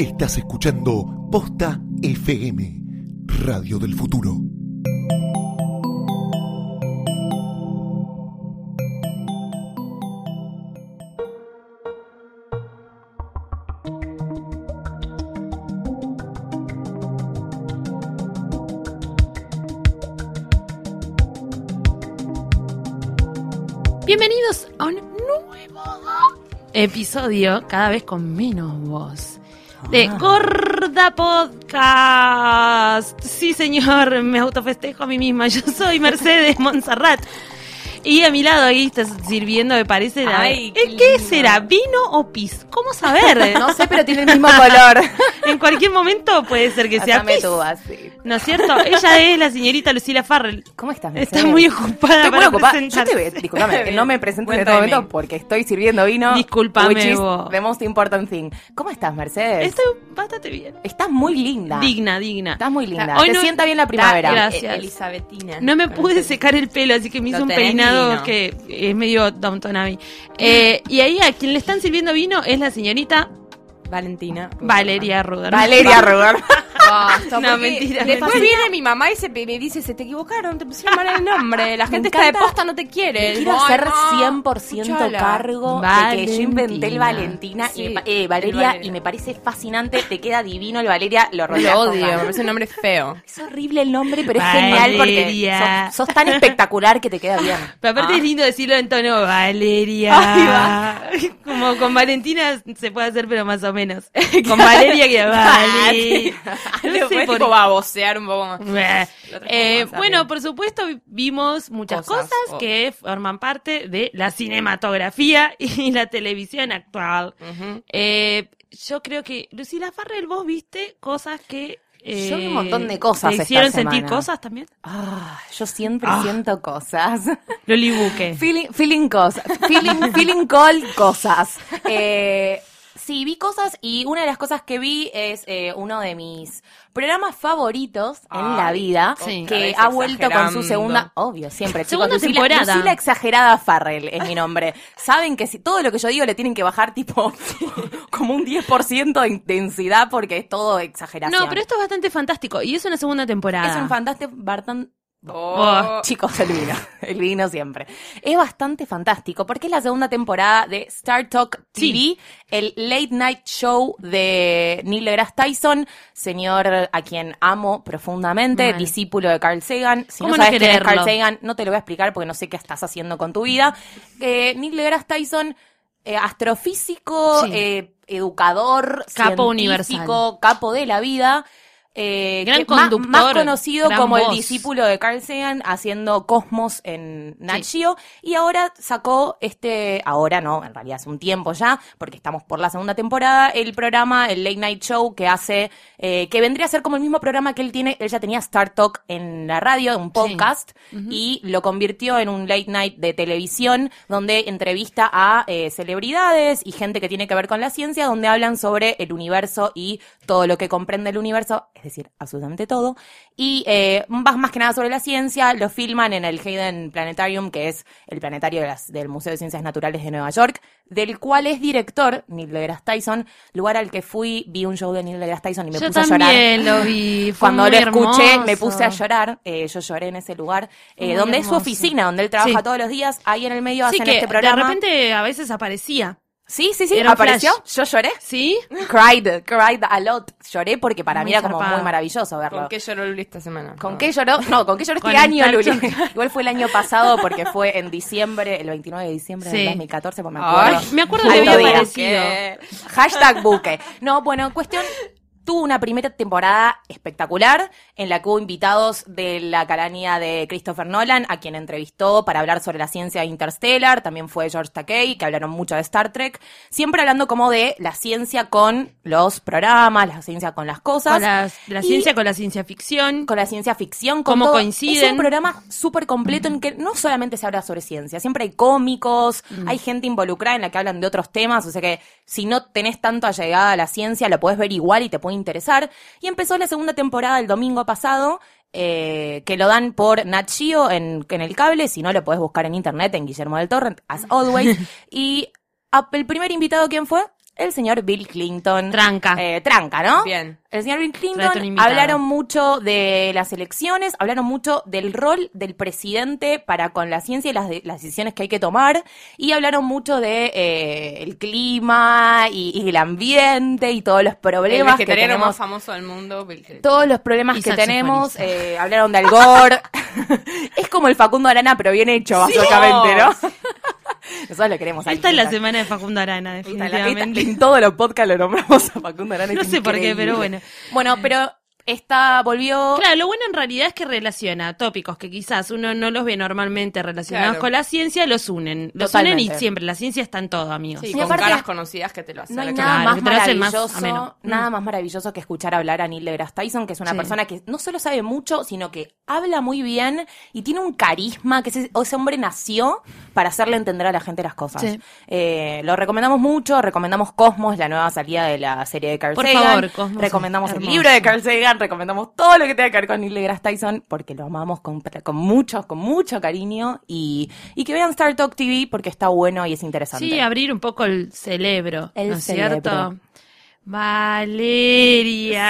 Estás escuchando Posta FM, Radio del Futuro. Bienvenidos a un nuevo episodio, cada vez con menos voz, de Gorda Podcast. Sí, señor, me autofestejo a mí misma. Yo soy Mercedes Monserrat. Y a mi lado ahí está sirviendo, me parece. La... Ay, ¿Eh, qué ¿Qué, lindo. será? ¿Vino o pis? ¿Cómo saber? No sé, pero tiene el mismo color. en cualquier momento puede ser que sea pis. tú así. ¿No es cierto? Ella es la señorita Lucila Farrell. ¿Cómo estás, Está Mercedes? muy ocupada Estoy muy para ocupada. Yo te veo, disculpame, que no me presento en este momento porque estoy sirviendo vino. Is vos. the most important thing. ¿Cómo estás, Mercedes? Estoy bastante bien. Estás muy linda. Digna, digna. Estás muy linda. Hoy Te no- sienta bien la primavera. Gracias. Elisabetina. No me pude secar el pelo, así que me hizo un tenés que es medio Downton Abbey. Eh, y ahí a quien le están sirviendo vino es la señorita Valentina. Valeria Ruder. Valeria Rugar. Basta, No, mentira, Después mentira. viene mi mamá y se, me dice, se te equivocaron, te pusieron mal el nombre. La gente está de posta, no te quiere. Quiero hacer no, 100% escuchala. cargo de que yo inventé el Valentina. Y me eh, Valeria, Valeria. y me parece fascinante. Te queda divino el Valeria. Lo Lo odio, me parece un nombre feo. Es horrible el nombre, pero es genial porque Valeria. sos, sos tan espectacular que te queda bien. Pero aparte Ah. es lindo decirlo en tono Valeria. Como con Valentina se puede hacer, pero más o menos. Con Valeria que vale. No sé por tipo va a vocear un poco más. Eh, bueno, por supuesto vimos muchas Cosas, cosas, oh. que forman parte de la cinematografía y la televisión actual. Eh, yo creo que, Lucila Farrell, vos viste cosas que... eh, Yo vi un montón de cosas ¿Te esta hicieron sentir cosas también? Ah, yo siempre Ah. siento cosas. Loli Buque. feeling, feeling cosas. Feeling, feeling call cosas. Eh, sí, vi cosas y una de las cosas que vi es eh, uno de mis programas favoritos en la vida sí. que ha vuelto con su segunda, obvio, siempre, chicos, Segunda Lucila, temporada. Lucila exagerada Farrell es mi nombre. Saben que si todo lo que yo digo le tienen que bajar tipo como un 10% de intensidad porque es todo exageración. No, pero esto es bastante fantástico y es una segunda temporada. es un fantástico Barton Oh. Chicos, el vino, el vino siempre. Es bastante fantástico porque es la segunda temporada de Star Talk TV, el late night show de Neil deGrasse Tyson, señor a quien amo profundamente, Mal. discípulo de Carl Sagan. Si no ¿Cómo no sabes quién es Carl? Sagan, no te lo voy a explicar porque no sé qué estás haciendo con tu vida. Eh, Neil deGrasse Tyson, eh, astrofísico, Sí. eh, educador, Capo científico, capo de la vida. Eh, Gran conductor, más conocido gran como el discípulo de Carl Sagan haciendo Cosmos en Nat Sí. Geo. Y ahora sacó este, ahora no, en realidad hace un tiempo ya, porque estamos por la segunda temporada, el programa, el Late Night Show que hace, eh, que vendría a ser como el mismo programa que él tiene, él ya tenía Star Talk en la radio, un podcast, y lo convirtió en un late night de televisión donde entrevista a eh, celebridades y gente que tiene que ver con la ciencia, donde hablan sobre el universo y todo lo que comprende el universo, es decir, absolutamente todo. Y eh, más, más que nada sobre la ciencia, lo filman en el Hayden Planetarium, que es el planetario de las- del Museo de Ciencias Naturales de Nueva York, del cual es director Neil deGrasse Tyson, lugar al que fui, vi un show de Neil deGrasse Tyson y me Yo puse a llorar. también lo vi. fue Cuando muy lo escuché, hermoso. me puse a llorar. eh, yo lloré en ese lugar, eh, donde es su oficina, donde él trabaja Sí. todos los días. Ahí en el medio Sí, hacen que este programa. de repente a veces aparecía. Sí, sí, sí, era apareció. flash. Yo lloré. ¿Sí? Cried, cried a lot. Lloré porque para Muy mí era como muy maravilloso verlo. ¿Con qué lloró Luli esta semana? ¿Con qué lloró? No, ¿con qué lloró este año, Luli? Igual fue el año pasado porque fue en diciembre, el 29 de diciembre Sí. del 2014, pues me Ay, acuerdo. Me acuerdo que Alto había aparecido. Hashtag buque. No, bueno, cuestión. Tuvo una primera temporada espectacular en la que hubo invitados de la calaña de Christopher Nolan, a quien entrevistó para hablar sobre la ciencia Interstellar. También fue George Takei, que hablaron mucho de Star Trek. Siempre hablando como de la ciencia con los programas, la ciencia con las cosas. Con la, ciencia, con la ciencia ficción. con la ciencia ficción, con Cómo todo. coinciden. Es un programa súper completo en que no solamente se habla sobre ciencia, siempre hay cómicos, Mm. hay gente involucrada en la que hablan de otros temas, o sea que si no tenés tanto allegada a la ciencia, lo podés ver igual y te puede interesar. Y empezó la segunda temporada el domingo pasado, eh, que lo dan por Nat Geo en, en el cable, si no lo podés buscar en internet, en Guillermo del Torrent, as always. y el primer invitado, ¿quién fue? El señor Bill Clinton. Tranca. Eh, tranca, ¿no? Bien. El señor Bill Clinton hablaron mucho de las elecciones, hablaron mucho del rol del presidente para con la ciencia y las, de- las decisiones que hay que tomar, y hablaron mucho de eh, el clima y, y el ambiente y todos los El problemas que vegetariano tenemos más famoso del mundo, Bill Clinton. todos los problemas Y que tenemos, eh, hablaron de Al Gore. es como el Facundo Arana, pero bien hecho, básicamente, ¿no? Nosotros lo queremos Esta es la semana de Facundo Arana, Esta la- esta- definitivamente. en todos los podcasts lo nombramos a Facundo Arana. No sé por qué, increíble. pero bueno. Bueno, pero esta volvió... Claro, lo bueno en realidad es que relaciona tópicos que quizás uno no los ve normalmente relacionados Claro. con la ciencia, los unen. Los Totalmente. unen y siempre, la ciencia está en todo, amigos. Sí, Y con aparte- caras conocidas que te lo hacen. No hay Claro, nada más maravilloso, ameno. nada Mm. más maravilloso que escuchar hablar a Neil deGrasse Tyson, que es una Sí. persona que no solo sabe mucho, sino que habla muy bien y tiene un carisma, que ese, ese hombre nació para hacerle entender a la gente las cosas. Sí. Eh, lo recomendamos mucho, recomendamos Cosmos, la nueva salida de la serie de Carl Por Sagan. favor, Cosmos recomendamos el libro de Carl Sagan, recomendamos todo lo que tenga que ver con Neil deGrasse Tyson, porque lo amamos con, con mucho, con mucho cariño y, y que vean Star Talk TV porque está bueno y es interesante. Sí, abrir un poco el cerebro, El ¿no es cierto? Valeria.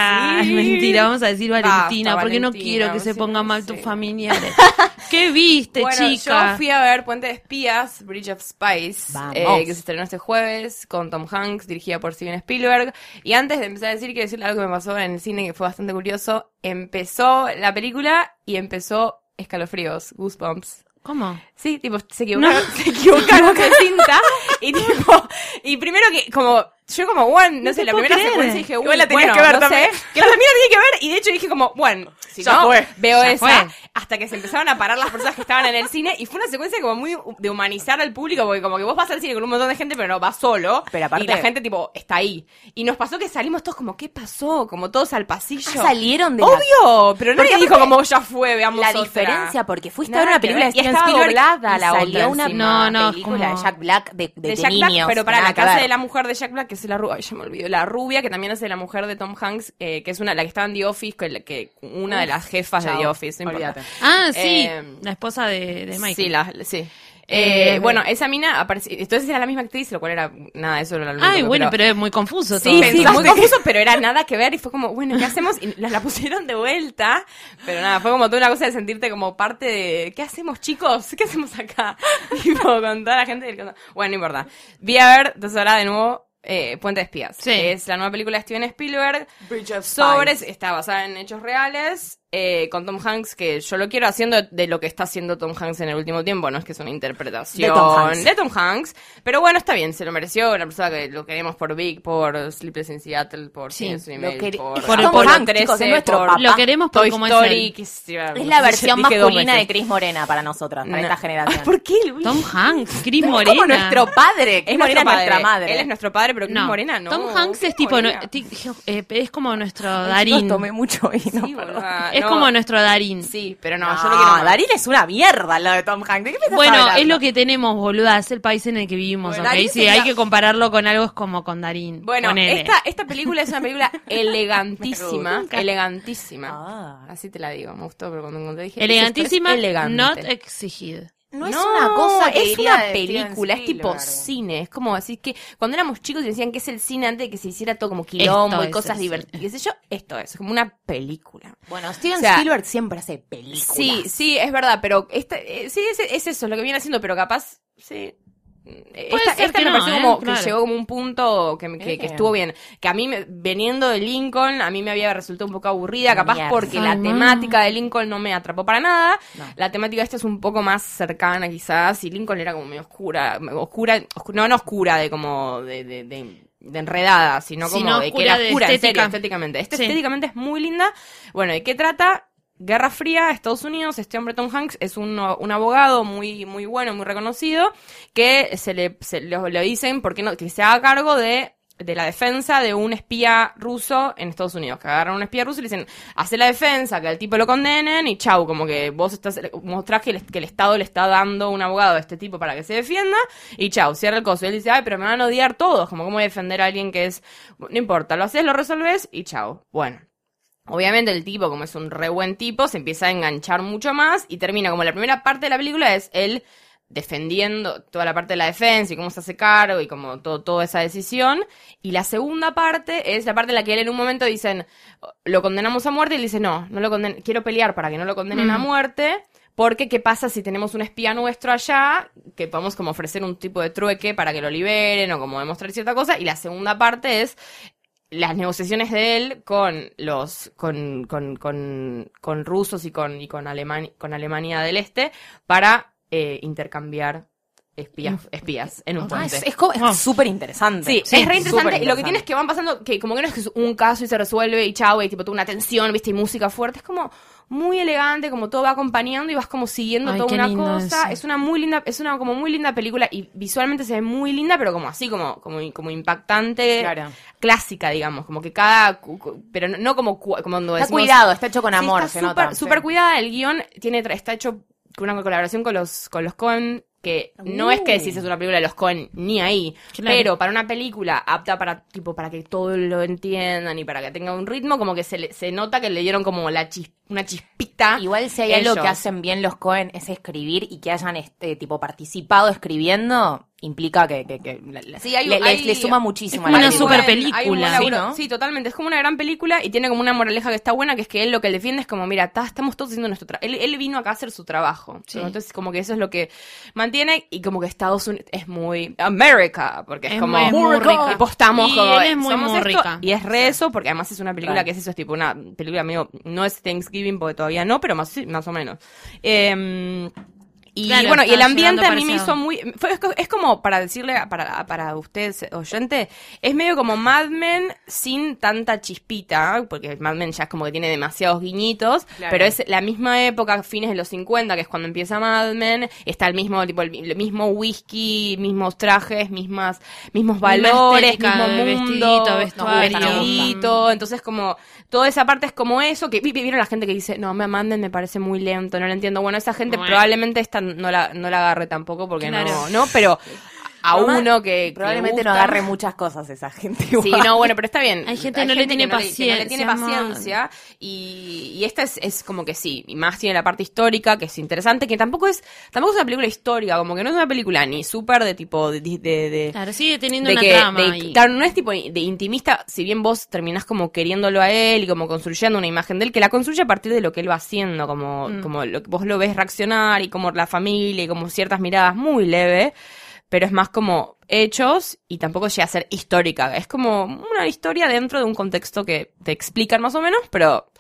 Sí. Mentira, vamos a decir Valentina, Basta, porque no quiero que sí, se pongan mal sí. tus familiares. ¿Qué viste, bueno, chica? yo fui a ver Puente de Espías, Bridge of Spies, eh, que se estrenó este jueves con Tom Hanks, dirigida por Steven Spielberg. Y antes de empezar a decir, quiero decirle algo que me pasó en el cine que fue bastante curioso. Empezó la película y empezó escalofríos, Goosebumps. ¿Cómo? Sí, tipo, se equivocaron, se equivocaron de cinta y tipo, y primero que, como, yo como, bueno, no, sé, la primera creer. secuencia dije, Igual uy, la tenías bueno, que ver no también. sé, que la la tenía que ver, y de hecho dije como, bueno, si Ya no, fue, veo esa, fue. hasta que se empezaron a parar las personas que estaban en el cine, y fue una secuencia como muy de humanizar al público, porque como que vos vas al cine con un montón de gente, pero no, vas solo, Pero aparte- y la gente tipo, está ahí. Y nos pasó que salimos todos como, ¿qué pasó? Como todos al pasillo. Ah, salieron de la- Obvio, pero no Porque le dijo como, ya fue, veamos la otra". diferencia, porque fuiste Nada a ver una película de Steven Spielberg doblada la salió otra una. No, no, película como- de Jack Black de, de, de Jack niños. Black, pero para la casa de la mujer de Jack Black, que es la rubia, ay, ya me olvidó, la rubia, que también hace la mujer de Tom Hanks, eh, que es una, la que estaba en The Office, que, que una de las jefas de The Office, no importa. Ah, sí, Eh, la esposa de, de Michael. Sí, la, sí. Eh, Eh, bueno, esa mina apareció, entonces era la misma actriz, lo cual era, nada, eso era lo Ay, que- bueno, pero es muy confuso todo. Sí, sí, muy confuso, pero era nada que ver y fue como, bueno, ¿qué hacemos? Y la, la pusieron de vuelta, pero nada, fue como toda una cosa de sentirte como parte de, ¿qué hacemos chicos? ¿Qué hacemos acá? tipo, con toda la gente del Bueno, no importa. Vi a ver, entonces ahora de nuevo, eh, Puente de Espías. Sí. Es la nueva película de Steven Spielberg Bridge of sobre, Spies. está basada en hechos reales, eh, con Tom Hanks, que yo lo quiero haciendo de lo que está haciendo Tom Hanks en el último tiempo, no es que es una interpretación De Tom Hanks. de Tom Hanks, pero bueno, está bien, se lo mereció, una persona que lo queremos por Big, por Sleepless in Seattle, por Sí, email, por, es Por- Tom por- Hanks, chicos, es nuestro por papá. Lo queremos por Toy Story, es que sí, Es no la versión masculina de. Cris Morena para nosotros, para No. esta generación. ¿Por qué, Luis? Tom Hanks, Chris Es Morena. como nuestro padre. Cris Es Morena nuestro es padre. nuestra madre. Él es nuestro padre, pero Chris No, Morena no. Tom Hanks Chris es tipo, no- eh, es como nuestro Darín. tomé mucho vino. Sí, perdón. boluda, Es no. como nuestro Darín. Sí, pero no, No, yo lo quiero más. Darín es una mierda lo de Tom Hanks. ¿De qué me estás Bueno, hablando? es lo que tenemos, boluda. Es el país en el que vivimos, Bueno, ¿ok? Darín Si sería- hay que compararlo con algo, es como con Darín. Bueno, esta, esta película es una película elegantísima. elegantísima. Ah. Así te la digo, me gustó, pero cuando te dije. Elegantísima, not exigid. No, es una cosa que es una película, es tipo cine, es como así que cuando éramos chicos y decían que es el cine antes de que se hiciera todo como quilombo Esto y es cosas divertidas, qué sé yo, esto es, es como una película. Bueno, Steven O sea, Spielberg siempre hace películas. Sí, sí, es verdad, pero esta, eh, sí, es, es eso, lo que viene haciendo, pero capaz, sí. Esta, esta que me no, pareció ¿eh? como Claro. que llegó como un punto que, que, que Eh. estuvo bien. Que a mí, me- veniendo de Lincoln, a mí me había resultado un poco aburrida, capaz porque la temática de Lincoln no me atrapó para nada. No. La temática esta es un poco más cercana quizás, y Lincoln era como medio oscura, oscura, oscu- no, no oscura de como de, de, de- de enredada, sino como Sino de que oscura era de oscura, en serio, estética. estéticamente. Esta Sí. estéticamente es muy linda. Bueno, ¿de qué trata? Guerra Fría, Estados Unidos, este hombre Tom Hanks es un, un abogado muy, muy bueno, muy reconocido, que se le, se lo, lo dicen porque no, que se haga cargo de, de la defensa de un espía ruso en Estados Unidos. Que agarran a un espía ruso y le dicen, hace la defensa, que al tipo lo condenen y chau, como que vos estás, mostrás que el, que el Estado le está dando un abogado a este tipo para que se defienda y chau, cierra el coso. Y él dice, ay, pero me van a odiar todos, como cómo defender a alguien que es, no importa, lo haces, lo resolves y chau. Bueno. Obviamente el tipo, como es un re buen tipo, se empieza a enganchar mucho más y termina como la primera parte de la película es él defendiendo toda la parte de la defensa y cómo se hace cargo y como todo, toda esa decisión. Y la segunda parte es la parte en la que él en un momento dicen, lo condenamos a muerte y él dice, no, no lo conden quiero pelear para que no lo condenen a muerte. Porque, ¿qué pasa si tenemos un espía nuestro allá? Que podemos como ofrecer un tipo de trueque para que lo liberen o como demostrar cierta cosa. Y la segunda parte es las negociaciones de él con los con, con, con, con rusos y con y con Alemania con Alemania del Este para eh, intercambiar espías espías en un Ah, puente. es es es súper interesante. Sí, es re interesante. Y lo que tiene es que van pasando, que como que no es que es un caso y se resuelve y chau, y tipo toda una tensión, viste, y música fuerte. Es como muy elegante, como todo va acompañando y vas como siguiendo Ay, toda una cosa. eso. Es una muy linda, es una como muy linda película y visualmente se ve muy linda, pero como así, como, como, como impactante, Claro. clásica, digamos, como que cada, pero no, no como, cu- como cuando Está decimos- cuidado, está hecho con Sí, amor, está se súper, nota. súper Sí. cuidada. El guion tiene, está hecho con una colaboración con los, con los Coen, que no es que decís es una película de los Coen ni ahí, Claro. pero para una película apta para, tipo, para que todos lo entiendan y para que tenga un ritmo, como que se, le- se nota que le dieron como la chis- una chispita. Igual si hay algo ellos. que hacen bien los Cohen es escribir y que hayan este tipo participado escribiendo implica que, que- que la- la- Sí, hay- le, le- hay- le suma muchísimo es a la una película. super hay película. Sí, ¿no? Sí, totalmente. Es como una gran película y tiene como una moraleja que está buena, que es que él lo que defiende es como, mira, ta- estamos todos haciendo nuestro trabajo. Él, él vino acá a hacer su trabajo. Sí. Entonces, como que eso es lo que mantiene y como que Estados Unidos es muy America, porque es, Es como, muy- rica. tipo, estamos Y como, él es muy, rica. Y es re eso, porque además es una película Claro. que es eso, es tipo una película medio, no es Thanksgiving porque todavía no, pero más, más o menos. Eh, y Claro, bueno, y está el ambiente a mí me hizo muy... fue- es, co- es como para decirle, a- para, para ustedes, oyente, es medio como Mad Men sin tanta chispita, porque Mad Men ya es como que tiene demasiados guiñitos, Claro. pero es la misma época, fines de los 50, que es cuando empieza Mad Men, está el mismo, tipo, el, el mismo whisky, mismos trajes, mismas, mismos valores, mismo mundo, vestidito, vestuario. vestidito, entonces como toda esa parte es como eso, que vi- vi- vieron la gente que dice, no, me manden, me parece muy lento, no lo entiendo. Bueno, esa gente Bueno. probablemente no la, no la agarre tampoco porque Claro. no, no, pero a uno que que Probablemente le no agarre muchas cosas esa gente. Sí, igual. no, bueno, pero está bien. Hay gente que no le tiene que no le tiene paciencia, y, y esta es, es como que sí, y más tiene la parte histórica que es interesante, que tampoco es tampoco es una película histórica, como que no es una película ni súper de tipo de, de, de- Claro, sigue teniendo de una que, trama. de- y- claro, no es tipo de intimista, si bien vos terminás como queriéndolo a él y como construyendo una imagen de él, que la construye a partir de lo que él va haciendo, como, Mm. como lo, vos lo ves reaccionar y como la familia y como ciertas miradas muy leve, pero es más como hechos y tampoco llega a ser histórica, es como una historia dentro de un contexto que te explican más o menos, pero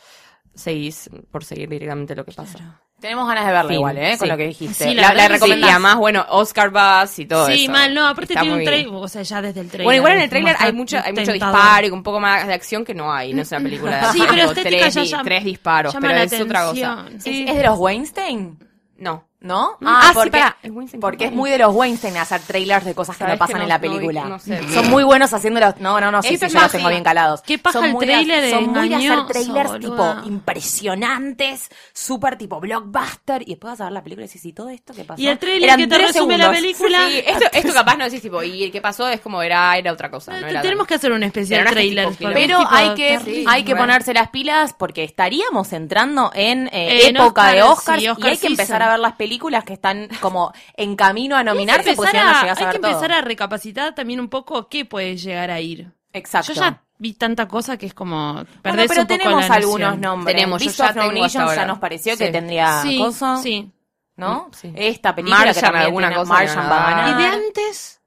seguís por seguir directamente lo que pasa. Tenemos ganas de verla Fin, igual, ¿eh? Con lo que dijiste. Sí, la La, la sí. Y además, bueno, Oscar Bass y todo Sí, eso. mal, no, aparte Está tiene un trailer, o sea, ya desde el trailer. Bueno, igual en el trailer hay mucho, hay mucho disparo y un poco más de acción que no hay. No es una película de Sí, pero tres, ya llama- tres disparos, llama pero la es otra cosa. atención. Sí. ¿Es, es de los Weinstein? No. ¿No? Ah, sí, porque, es Weinstein porque es muy de los Weinstein hacer trailers de cosas que ¿Sabes no pasan que no- en la película. no sé. Son muy buenos haciéndolos. No, no, no, sí, sí, yo los tengo sí. bien calados. Qué paja son el muy trailer de Son muy de hacer trailers boluda. tipo impresionantes, súper tipo blockbuster. Y después vas a ver la película y decís, ¿y todo esto qué pasó? Y el trailer Eran que te resume la segundos. película. Sí, esto, esto capaz no decís tipo, y que pasó es como era, era otra cosa. No Te- era Tenemos que hacer un especial Pero trailer. tipo Pero hay que, hay que ponerse las pilas porque estaríamos entrando en eh, época de Oscars, sí, y hay que empezar a ver las películas que están como en camino a nominarse hay que porque si empezar, no, llegas a hay ver que todo. empezar a recapacitar también un poco qué puede llegar a ir. Exacto. Yo ya vi tanta cosa que es como Bueno, perderse pero un poco tenemos la algunos nombres. Tenemos, yo Beast ya of No tengo hasta ahora. ya nos pareció que Sí. tendría Sí, cosa, sí. ¿no? Sí. Esta película que Martian, también alguna tiene- cosa Martian que va a ganar. Y de antes,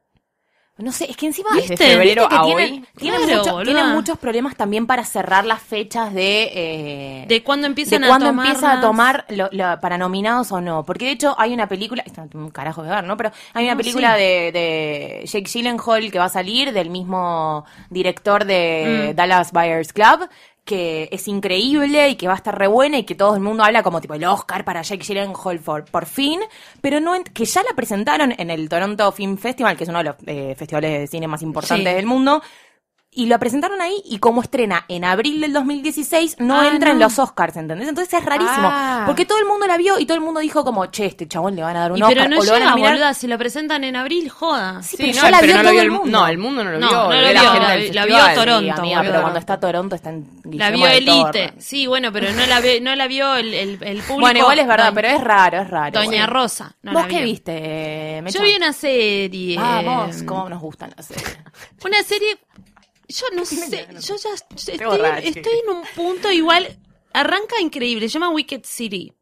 No sé, es que encima Desde ¿viste? febrero ¿Viste que a tienen, hoy. tienen Claro, mucho- boluda. tienen muchos problemas también para cerrar las fechas de eh, de cuándo empiezan de a cuándo tomarlas. empieza a tomar lo- lo- para nominados o no. Porque de hecho hay una película, esto un carajo de ver, ¿no? Pero hay una No, película sí. de, de Jake Gyllenhaal que va a salir del mismo director de Mm. Dallas Buyers Club que es increíble y que va a estar re buena y que todo el mundo habla como tipo el Oscar para Jake Gyllenhaal por, por fin, pero no que ya la presentaron en el Toronto Film Festival, que es uno de los eh, festivales de cine más importantes Sí. del mundo, y lo presentaron ahí y como estrena en abril del 2016 no Ah, entra en no. los Oscars, ¿entendés? Entonces es rarísimo, Ah. porque todo el mundo la vio y todo el mundo dijo como, che, este chabón le van a dar un Y Oscar pero no o lo van a llega, boluda, si lo presentan en abril, joda. Sí, Sí, pero no, ya la pero vio todo vio el mundo. No, el mundo no lo vio. no lo la vio, la- la vio. Toronto, Sí, amiga, boludo. pero cuando está Toronto está en La Guillermo vio del Toro. Elite. Sí, bueno, pero no la, ve, no la vio el, el, el público. Bueno, igual es verdad, Doña- pero es raro, es raro. Doña. Rosa. No ¿Vos la qué vio. viste, Mecha? Yo vi una serie. Vamos, eh, cómo nos gustan las series. Una serie. Yo no sé. Yo ya estoy, en un punto igual. Arranca increíble. Se llama Wicked City.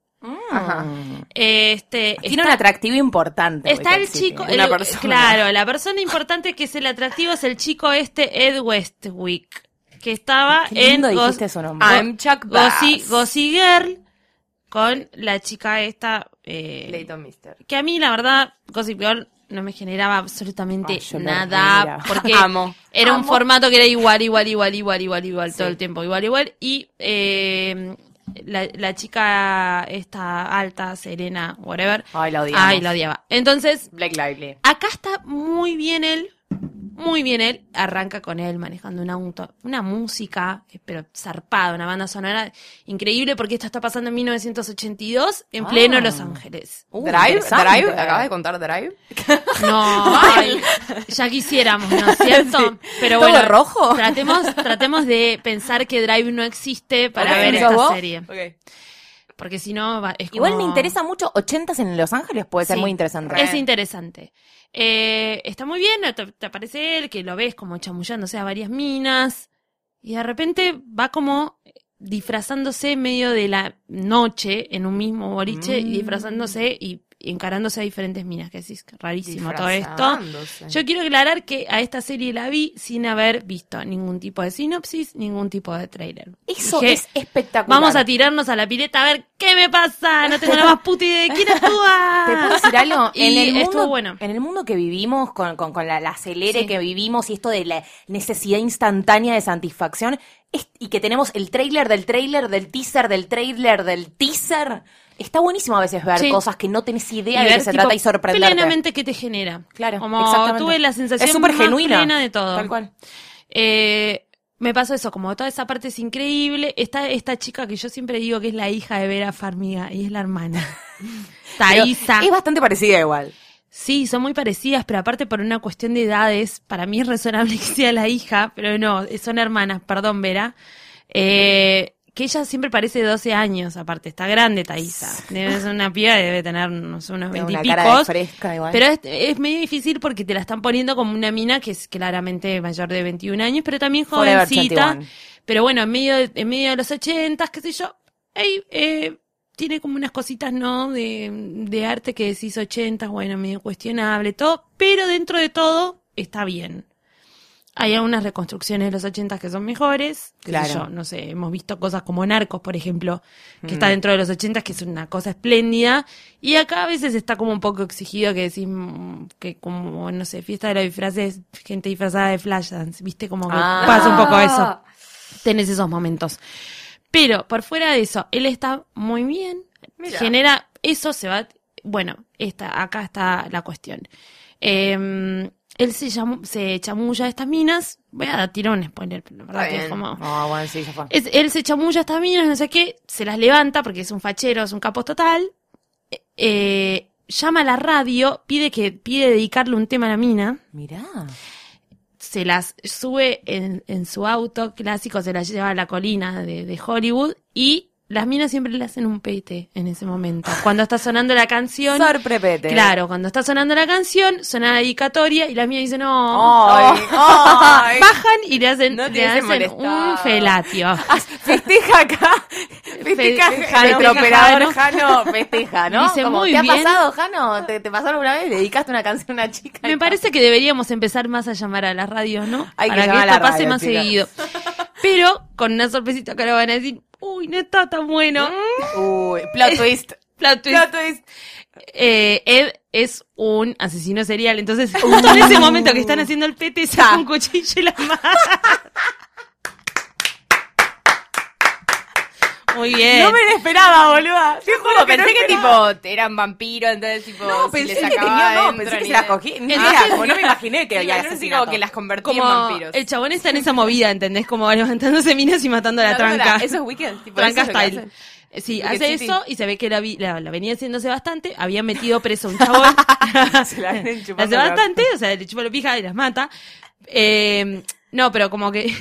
Ajá. Este. Tiene está- un atractivo importante. Está el chico, Una el- persona. claro, la persona importante que es el atractivo es el chico este Ed Westwick, que estaba Qué lindo en dijiste Gos- su nombre. I'm Chuck Gossip Girl con la chica esta, eh, Leighton Mister. que a mí la verdad Gossip Girl no me generaba absolutamente nada, porque Amo. era un formato que era igual, igual, igual, igual, igual, igual, todo el tiempo, igual, igual, y eh, la, la chica esta alta, Serena, whatever, Ay, la odiamos. ay, la odiaba. Entonces, Blake Lively. Acá está muy bien él, muy bien él. Arranca con él manejando un auto, una música, eh, pero zarpada, una banda sonora increíble porque esto está pasando en 1982 en Ah. pleno Los Ángeles. Uh, Drive. Drive, acabas de contar Drive. No, ay, ya quisiéramos, ¿no es cierto? Pero ¿Todo bueno, rojo? Tratemos, tratemos de pensar que Drive no existe para ver ¿sos esta vos? serie. Porque si no, va- es como... Igual me interesa mucho. ¿80s en Los Ángeles? Puede ser Sí, muy interesante. Es interesante. Eh, está muy bien, te, te aparece él, que lo ves como chamullándose a varias minas, y de repente va como disfrazándose en medio de la noche en un mismo boliche, y disfrazándose y encarándose a diferentes minas, que decís, rarísimo todo esto. Yo quiero aclarar que a esta serie la vi sin haber visto ningún tipo de sinopsis, ningún tipo de trailer. Eso Dije, es espectacular. Vamos a tirarnos a la pileta a ver qué me pasa. No tengo la más puta idea de quién actúa. ¿Te puedo decir algo? En el estuvo mundo, bueno. En el mundo que vivimos, con, con, con la, la acelere Sí. que vivimos y esto de la necesidad instantánea de satisfacción, es- y que tenemos el trailer del trailer, del teaser, del trailer, del teaser, está buenísimo a veces ver Sí. cosas que no tenés idea Y de qué se trata y sorprenderte. plenamente qué te genera. Claro, Como exactamente. tuve la sensación Es súper más genuina. plena de todo. Tal cual. Eh, me pasó eso, como toda esa parte es increíble. Está esta chica que yo siempre digo que es la hija de Vera Farmiga y es la hermana. Pero Thaisa. Es bastante parecida igual. Sí, son muy parecidas, pero aparte por una cuestión de edades, para mí es razonable que sea la hija, pero no, son hermanas, perdón, Vera. Eh, que ella siempre parece de 12 años, aparte, está grande Thaisa. Debe ser una piba, debe tener unos Tiene 20 una cara de fresca igual. Pero es, es medio difícil porque te la están poniendo como una mina que es claramente mayor de 21 años, pero también jovencita. 21. Pero bueno, en medio de, en medio de los 80, qué sé yo, ey, eh, tiene como unas cositas, ¿no? De, de arte que decís 80, bueno, medio cuestionable, todo, pero dentro de todo está bien. Hay algunas reconstrucciones de los 80 que son mejores. Claro. yo, no sé, hemos visto cosas como Narcos, por ejemplo, que Mm. está dentro de los 80 que es una cosa espléndida. Y acá a veces está como un poco exigido que decís mm, que como, no sé, fiesta de los disfraces, gente disfrazada de Flashdance, viste como que Ah. pasa un poco eso. Tenés esos momentos. Pero por fuera de eso, él está muy bien. Mira. Genera, eso se va, bueno, esta, acá está la cuestión. Eh, él se, llamó, se chamulla a estas minas. Voy a tirar un spoiler, pero la verdad Está que es como. No, bueno, sí, ya fue. Es- él se chamulla a estas minas, no sé qué, se las levanta porque es un fachero, es un capo total. eh, eh, llama a la radio, pide que pide dedicarle un tema a la mina. Mirá. Se las sube en, en su auto clásico, se las lleva a la colina de, de Hollywood y las minas siempre le hacen un pete en ese momento. Cuando está sonando la canción. Sorprepete. Claro, cuando está sonando la canción, suena la dedicatoria y las minas dicen, no, Ay, ay. bajan y le hacen, No le hacen un felatio. Ah, Festeja acá. Festeja, Festeja, nuestro Jano. operador Jano festeja, ¿no? Dice, Como, muy ¿Te ha bien. pasado, Jano? ¿Te, ¿Te pasó alguna vez? ¿Le dedicaste una canción a una chica? Me parece que deberíamos empezar más a llamar a las radios, ¿no? Hay que Para que, esto pase radio, más seguido. Pero con una sorpresita que ahora van a decir, uy, no está tan bueno. Uy, plot twist. Plot twist. Plot twist. Eh, Ed es un asesino serial, entonces justo en ese momento que están haciendo el pete, saca un cuchillo y la mata. Muy bien. No me lo esperaba, boluda. Te juro No, que no pensé que tipo eran vampiros, entonces tipo No, si pensé les que tenía, no, pensé que se las cogí. Ni no me imaginé que había asesinato. como que las convertí en Como vampiros. el chabón está en esa movida, ¿entendés? Como levantándose minas y matando a la tranca. Eso es Wicked. Tipo, tranca style. Sí, hace City. eso y se ve que la, vi- la, la venía haciéndose bastante. Había metido preso a un chabón. Se la vienen hace chupando bastante, o sea, le chupa la pija y las mata. Eh, no, pero como que...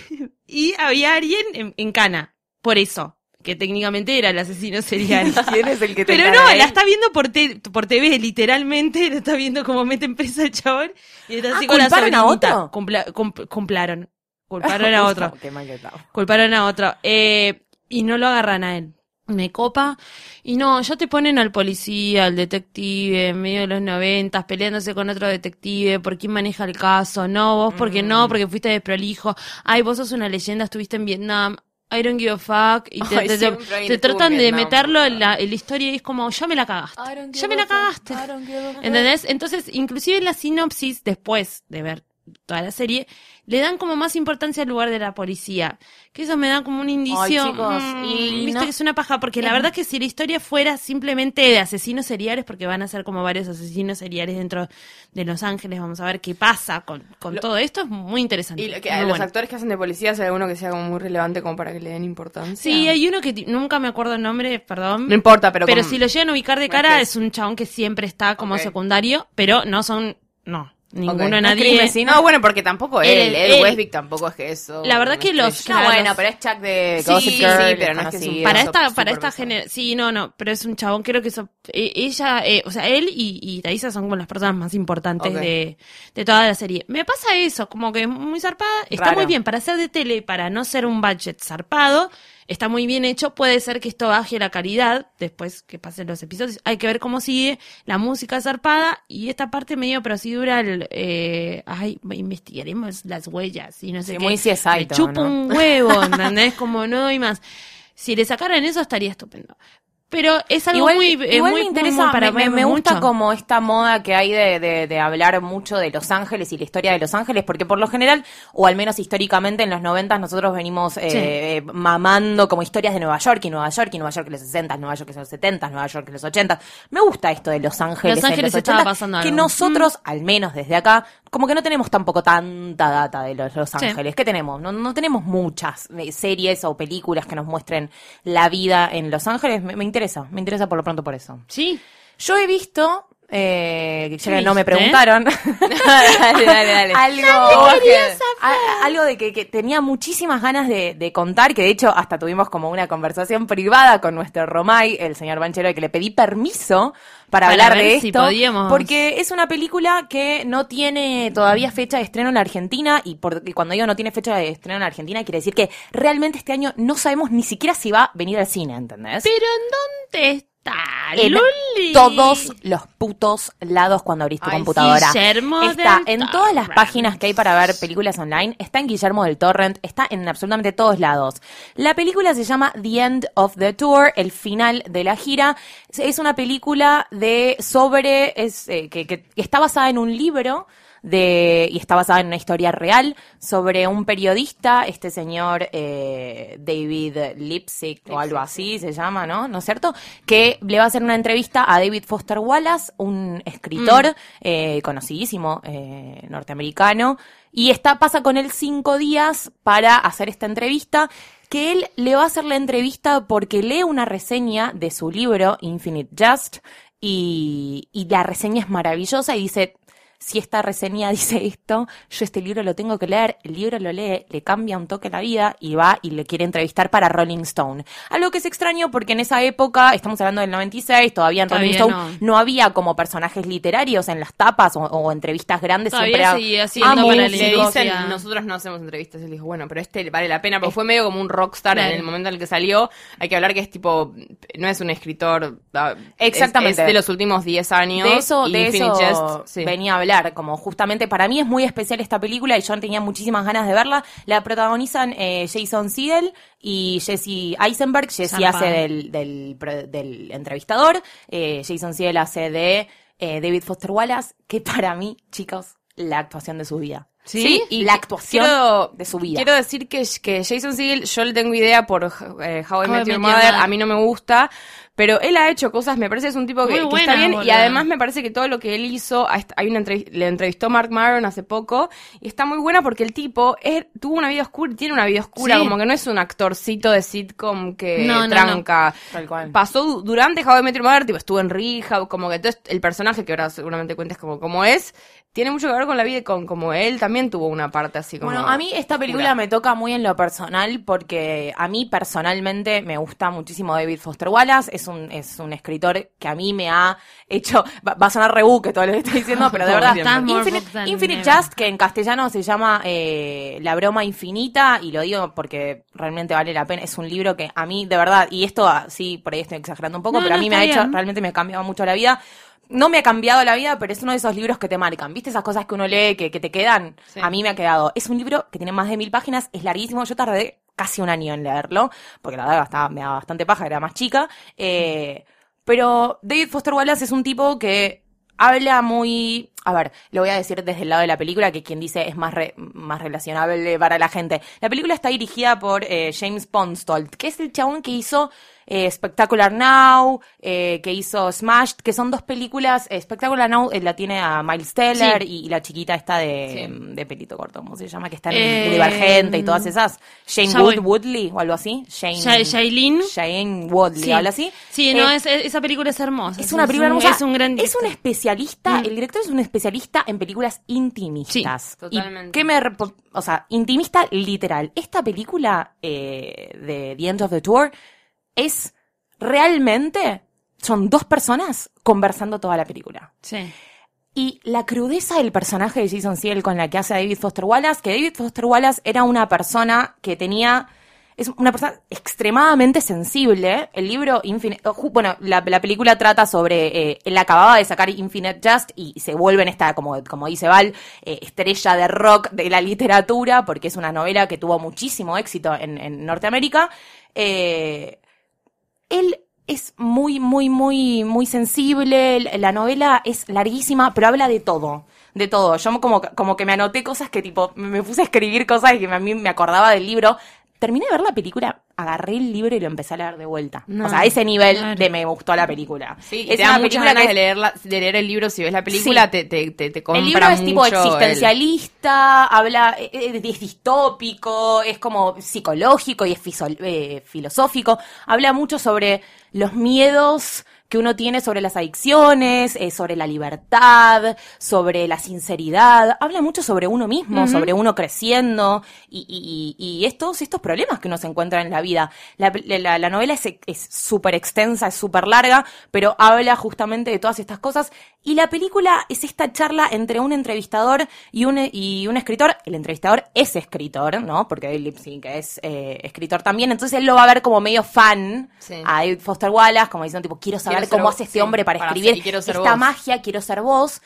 y había alguien en, en cana, por eso, que técnicamente era el asesino serial. ¿Quién es el que te Pero no, la está viendo por, te- por TV, literalmente, la está viendo como meten presa al chabón y está así Ah, con la ¿culparon a otro? Cumpla- cum- cumplaron. Culparon a otro. Qué mal. Culparon a otro. Eh, y no lo agarran a él. Me copa. Y no, ya te ponen al policía, al detective, en medio de los noventas, peleándose con otro detective, por quién maneja el caso. No, vos porque Mm. no, porque fuiste desprolijo. Ay, vos sos una leyenda, estuviste en Vietnam. I don't give a fuck. Y te, Ay, tratan de meterlo en la, en la historia y es como, ya me la cagaste. Ya me la cagaste. ¿Entendés? Entonces, inclusive en la sinopsis, después de ver toda la serie, le dan como más importancia al lugar de la policía. Que eso me da como un indicio. Ay, chicos, mm, y viste no- que es una paja, porque la verdad que si la historia fuera simplemente de asesinos seriales, porque van a ser como varios asesinos seriales dentro de Los Ángeles, vamos a ver qué pasa con, con Lo- todo esto, es muy interesante. Y lo que, muy los bueno. actores que hacen de policía, ¿hay alguno que sea como muy relevante como para que le den importancia? Sí, hay uno que nunca me acuerdo el nombre, perdón. No importa, pero Pero como- si lo llegan a ubicar de es cara, es un chabón que siempre está como secundario, pero no son, no, ninguno, nadie. No, bueno, porque tampoco él, Él- Westwick tampoco es que eso. La verdad una que los-. No, Claro, bueno, los- pero es Chuck de Sí, Gossip sí, Girl. sí, pero no es que es un- para esta, para esta generación, sí, no, no, pero es un chabón, creo que eso, eh, ella, eh, o sea, él y, y Thaisa son como las personas más importantes de, de toda la serie. Me pasa eso, como que es muy zarpada, está Raro. muy bien, para ser de tele, para no ser un budget zarpado, está muy bien hecho, puede ser que esto baje la calidad, después que pasen los episodios, hay que ver cómo sigue, la música zarpada, y esta parte medio procedural, eh, ay, investigaremos las huellas, y no sé Sí, qué. muy CSI Me todo, chupa ¿no? un huevo, ¿entendés? Como no doy más. Si le sacaran eso estaría estupendo. Pero es algo Igual, muy, eh, igual muy, me interesa, muy- para me, me- gusta como esta moda que hay de, de- de hablar mucho de Los Ángeles y la historia de Los Ángeles, porque por lo general, o al menos históricamente en los noventas, nosotros venimos eh, Sí. eh, mamando como historias de Nueva York y Nueva York y Nueva York en los 60, Nueva York en los 70, Nueva York en los 80. Me gusta esto de Los Ángeles, Los en Ángeles los estaba 80, pasando que algo. Mm. nosotros, al menos desde acá, como que no tenemos tampoco tanta data de los, Los Sí. Ángeles. ¿Qué tenemos? No, no tenemos muchas eh, series o películas que nos muestren la vida en Los Ángeles. Me, me interesa, me interesa por lo pronto por eso. Sí. Yo he visto, eh, ya ¿Qué que no me preguntaron, dale, dale, dale. algo, a- algo de que, que tenía muchísimas ganas de, de contar, que de hecho hasta tuvimos como una conversación privada con nuestro Romay, el señor Banchero, que le pedí permiso para, Para hablar ver de si esto, podíamos. porque es una película que no tiene todavía fecha de estreno en la Argentina, y, por- y cuando digo no tiene fecha de estreno en la Argentina, quiere decir que realmente este año no sabemos ni siquiera si va a venir al cine, ¿entendés? Pero ¿en dónde está en Luli? todos los putos lados cuando abrís tu Ay, computadora. Guillermo está del en todas las páginas que hay para ver películas online, está en Guillermo del Torrent, está en absolutamente todos lados. La película se llama The End of the Tour, el final de la gira. Es una película de sobre es eh, que, que- que está basada en un libro de y está basada en una historia real sobre un periodista, este señor eh, David Lipsick o algo así se llama, ¿no? ¿No es cierto? Que le va a hacer una entrevista a David Foster Wallace, un escritor eh, conocidísimo eh, norteamericano, y está pasa con él cinco días para hacer esta entrevista que él le va a hacer la entrevista porque lee una reseña de su libro Infinite Jest y, y la reseña es maravillosa y dice, si esta reseña dice esto, yo este libro lo tengo que leer, el libro lo lee, le cambia un toque la vida y va y le quiere entrevistar para Rolling Stone. Algo que es extraño porque en esa época, estamos hablando del 96, todavía en Rolling Stone no. había como personajes literarios en las tapas o, o entrevistas grandes. Todavía siempre a- seguía a siendo para le nosotros no hacemos entrevistas. Y él dijo, bueno, pero este vale la pena, porque fue medio como un rockstar Claro. en el momento en el que salió. Hay que hablar que es tipo, no es un escritor. ah, es- Exactamente. Es, de los últimos 10 años. De eso, y de Infinite eso Jest, sí. venía a hablar, como justamente para mí es muy especial esta película y yo tenía muchísimas ganas de verla. La protagonizan eh, Jason Segel y Jesse Eisenberg. Jesse hace del, del, entrevistador, eh, Jason Segel hace de eh, David Foster Wallace, que para mí, chicos, la actuación de su vida. ¿Sí? y la actuación quiero- de su vida. Quiero decir que, que Jason Segel, yo le tengo idea por eh, How I Met Your Mother. a mí no me gusta, pero él ha hecho cosas, me parece que es un tipo que, Muy que está bien, y además me parece que todo lo que él hizo, hay una entrev- le entrevistó Mark Maron hace poco, y está muy buena porque el tipo es- tuvo una vida oscura, tiene una vida oscura, Sí. como que no es un actorcito de sitcom que No, no, no. tranca. Tal cual. Pasó du- durante How I Met Your Mother, tipo, estuvo en Rehab, como que todo el personaje que ahora seguramente cuentes como, como es, tiene mucho que ver con la vida y con como él también tuvo una parte así como... Bueno, a mí esta película oscura. me toca muy en lo personal porque a mí personalmente me gusta muchísimo David Foster Wallace. Es un, es un escritor que a mí me ha hecho. Va, va a sonar rebuque todo lo que estoy diciendo, pero de verdad. Infinite, Infinite. Just, que en castellano se llama eh, La broma infinita, y lo digo porque realmente vale la pena. Es un libro que a mí, de verdad, y esto ah, sí, por ahí estoy exagerando un poco, No, pero a no, mí me ha hecho, realmente me ha cambiado mucho la vida. No me ha cambiado la vida, pero es uno de esos libros que te marcan. ¿Viste esas cosas que uno lee que, que te quedan? Sí. A mí me ha quedado. Es un libro que tiene más de mil páginas, es larguísimo. Yo tardé casi un año en leerlo, porque la estaba, me daba bastante paja, era más chica. Eh, pero David Foster Wallace es un tipo que habla muy... A ver, lo voy a decir desde el lado de la película, que quien dice es más, re- más relacionable para la gente. La película está dirigida por eh, James Ponstold, que es el chabón que hizo eh, Spectacular Now, eh, que hizo Smashed, que son dos películas. Spectacular Now la tiene a Miles Teller y, y la chiquita esta de, de pelito corto, ¿cómo se llama? Que está en Eh, Divergente y todas esas. Shane Wood. Woodley o algo así. Shane, Sha- Shailene. Shane Woodley, Sí. habla así. Sí, no, es, es- esa película es hermosa. es una película hermosa. Es un gran Es un director. especialista, Mm. el director es un especialista en películas intimistas. Sí, totalmente. ¿Y qué me o sea, intimista literal. Esta película eh, de The End of the Tour es realmente son dos personas conversando toda la película. Sí. Y la crudeza del personaje de Jason Segel con la que hace a David Foster Wallace, que David Foster Wallace era una persona que tenía, es una persona extremadamente sensible. El libro Infinite, oh, bueno, la, la película trata sobre, eh, él acababa de sacar Infinite Just y se vuelve en esta, como, como dice Val, eh, estrella de rock de la literatura, porque es una novela que tuvo muchísimo éxito en, en Norteamérica. Eh, él es muy, muy, muy, muy sensible. La novela es larguísima, pero habla de todo. De todo. Yo como, como que me anoté cosas que tipo, me puse a escribir cosas que a mí me acordaba del libro. Terminé de ver la película, agarré el libro y lo empecé a leer de vuelta. No, o sea, a ese nivel claro. de me gustó la película. Sí, y es te da una película ganas que de, de leer el libro. Si ves la película, Sí. te, te, te, te compra el libro es tipo el- existencialista, habla, eh, eh, es distópico, es como psicológico y es fiso- eh, filosófico. Habla mucho sobre los miedos que uno tiene sobre las adicciones, eh, sobre la libertad, sobre la sinceridad. Habla mucho sobre uno mismo, sobre uno creciendo y, y, y, y estos, estos problemas que uno se encuentra en la vida. La, la- la novela es súper extensa, es súper larga, pero habla justamente de todas estas cosas. Y la película es esta charla entre un entrevistador y un, y un escritor. El entrevistador es escritor, ¿no? Porque Dave Lipsing es eh, escritor también. Entonces él lo va a ver como medio fan Sí. a David Foster Wallace, como diciendo, tipo, quiero saber Cómo vos, hace este sí, hombre para, para escribir ser- esta vos. magia, quiero ser vos.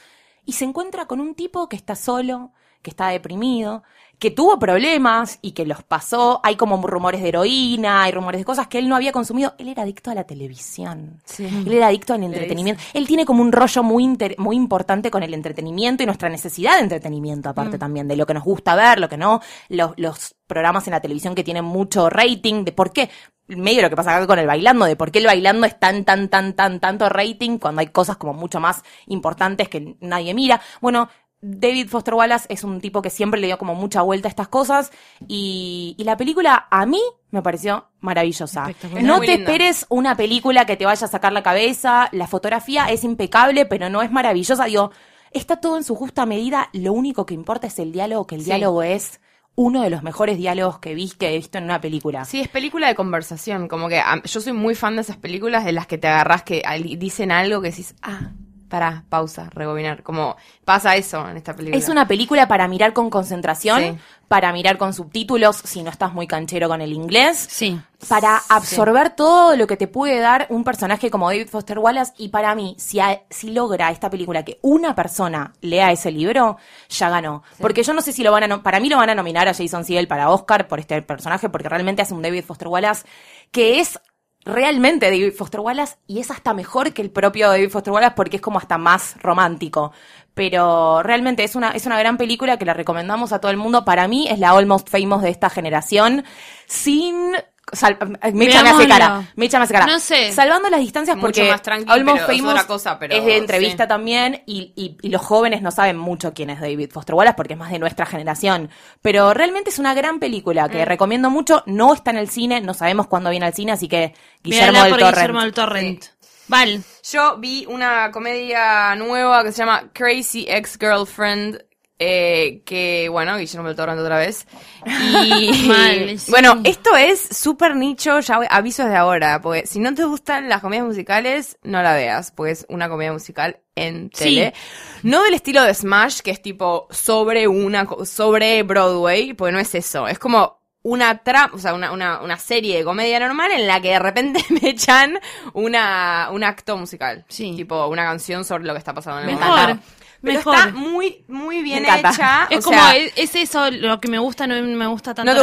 Y se encuentra con un tipo que está solo, que está deprimido, que tuvo problemas y que los pasó. Hay como rumores de heroína, hay rumores de cosas que él no había consumido. Él era adicto a la televisión. Él era adicto al entretenimiento. Él tiene como un rollo muy, inter- muy importante con el entretenimiento y nuestra necesidad de entretenimiento, aparte también, de lo que nos gusta ver, lo que no, los, los programas en la televisión que tienen mucho rating, de por qué. Medio lo que pasa acá con el bailando, de por qué el bailando es tan, tan, tan, tan, tanto rating cuando hay cosas como mucho más importantes que nadie mira. Bueno, David Foster Wallace es un tipo que siempre le dio como mucha vuelta a estas cosas y, y la película a mí me pareció maravillosa. No te esperes una película que te vaya a sacar la cabeza, la fotografía es impecable, pero no es maravillosa. Digo, está todo en su justa medida, lo único que importa es el diálogo, que el Sí. diálogo es uno de los mejores diálogos que vi, que he visto en una película. Sí, es película de conversación. Como que yo soy muy fan de esas películas de las que te agarras que dicen algo que decís, ah, pará, pausa, rebobinar. Como pasa eso en esta película. Es una película para mirar con concentración, Sí. para mirar con subtítulos si no estás muy canchero con el inglés. Sí. para absorber todo lo que te puede dar un personaje como David Foster Wallace y para mí, si, a- si logra esta película que una persona lea ese libro, ya ganó. Porque yo no sé si lo van a, para mí lo van a nominar a Jason Segel para Oscar por este personaje porque realmente hace un David Foster Wallace que es realmente David Foster Wallace y es hasta mejor que el propio David Foster Wallace porque es como hasta más romántico. Pero realmente es una, es una gran película que la recomendamos a todo el mundo. Para mí es la almost famous de esta generación. Sin. Sal- Mecha me hace cara. Mecha me hace cara. No sé. Salvando las distancias Mucho porque más Almost pero es otra cosa, pero es de entrevista sí. también y, y- y los jóvenes no saben mucho quién es David Foster Wallace porque es más de nuestra generación. Pero realmente es una gran película Mm. que recomiendo mucho. No está en el cine, no sabemos cuándo viene al cine, así que Guillermo Mírala del Torrent. Guillermo del Torrent. Val. Yo vi una comedia nueva que se llama Crazy Ex-Girlfriend. Eh, que bueno, Guillermo del Torrent otra vez. Y Mal, sí. bueno, esto es súper nicho, ya voy- aviso desde ahora, porque si no te gustan las comedias musicales, no la veas, porque es una comedia musical en Sí. tele. No del estilo de Smash, que es tipo sobre una, sobre Broadway, porque no es eso, es como una trama, o sea, una, una, una serie de comedia normal en la que de repente me echan una, un acto musical. Sí. Tipo, una canción sobre lo que está pasando en el momento. Pero Mejor. está muy, muy bien hecha. Es o como, sea, es, es eso lo que me gusta, no me gusta tanto no te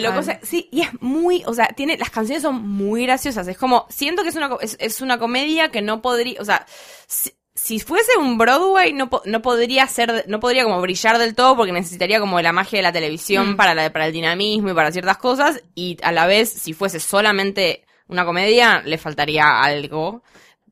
la gusta sí y es muy o sea tiene las canciones son muy graciosas es como siento que es una es, es una comedia que no podría o sea si, si fuese un Broadway no, no podría ser no podría como brillar del todo porque necesitaría como la magia de la televisión para la para el dinamismo y para ciertas cosas y a la vez si fuese solamente una comedia le faltaría algo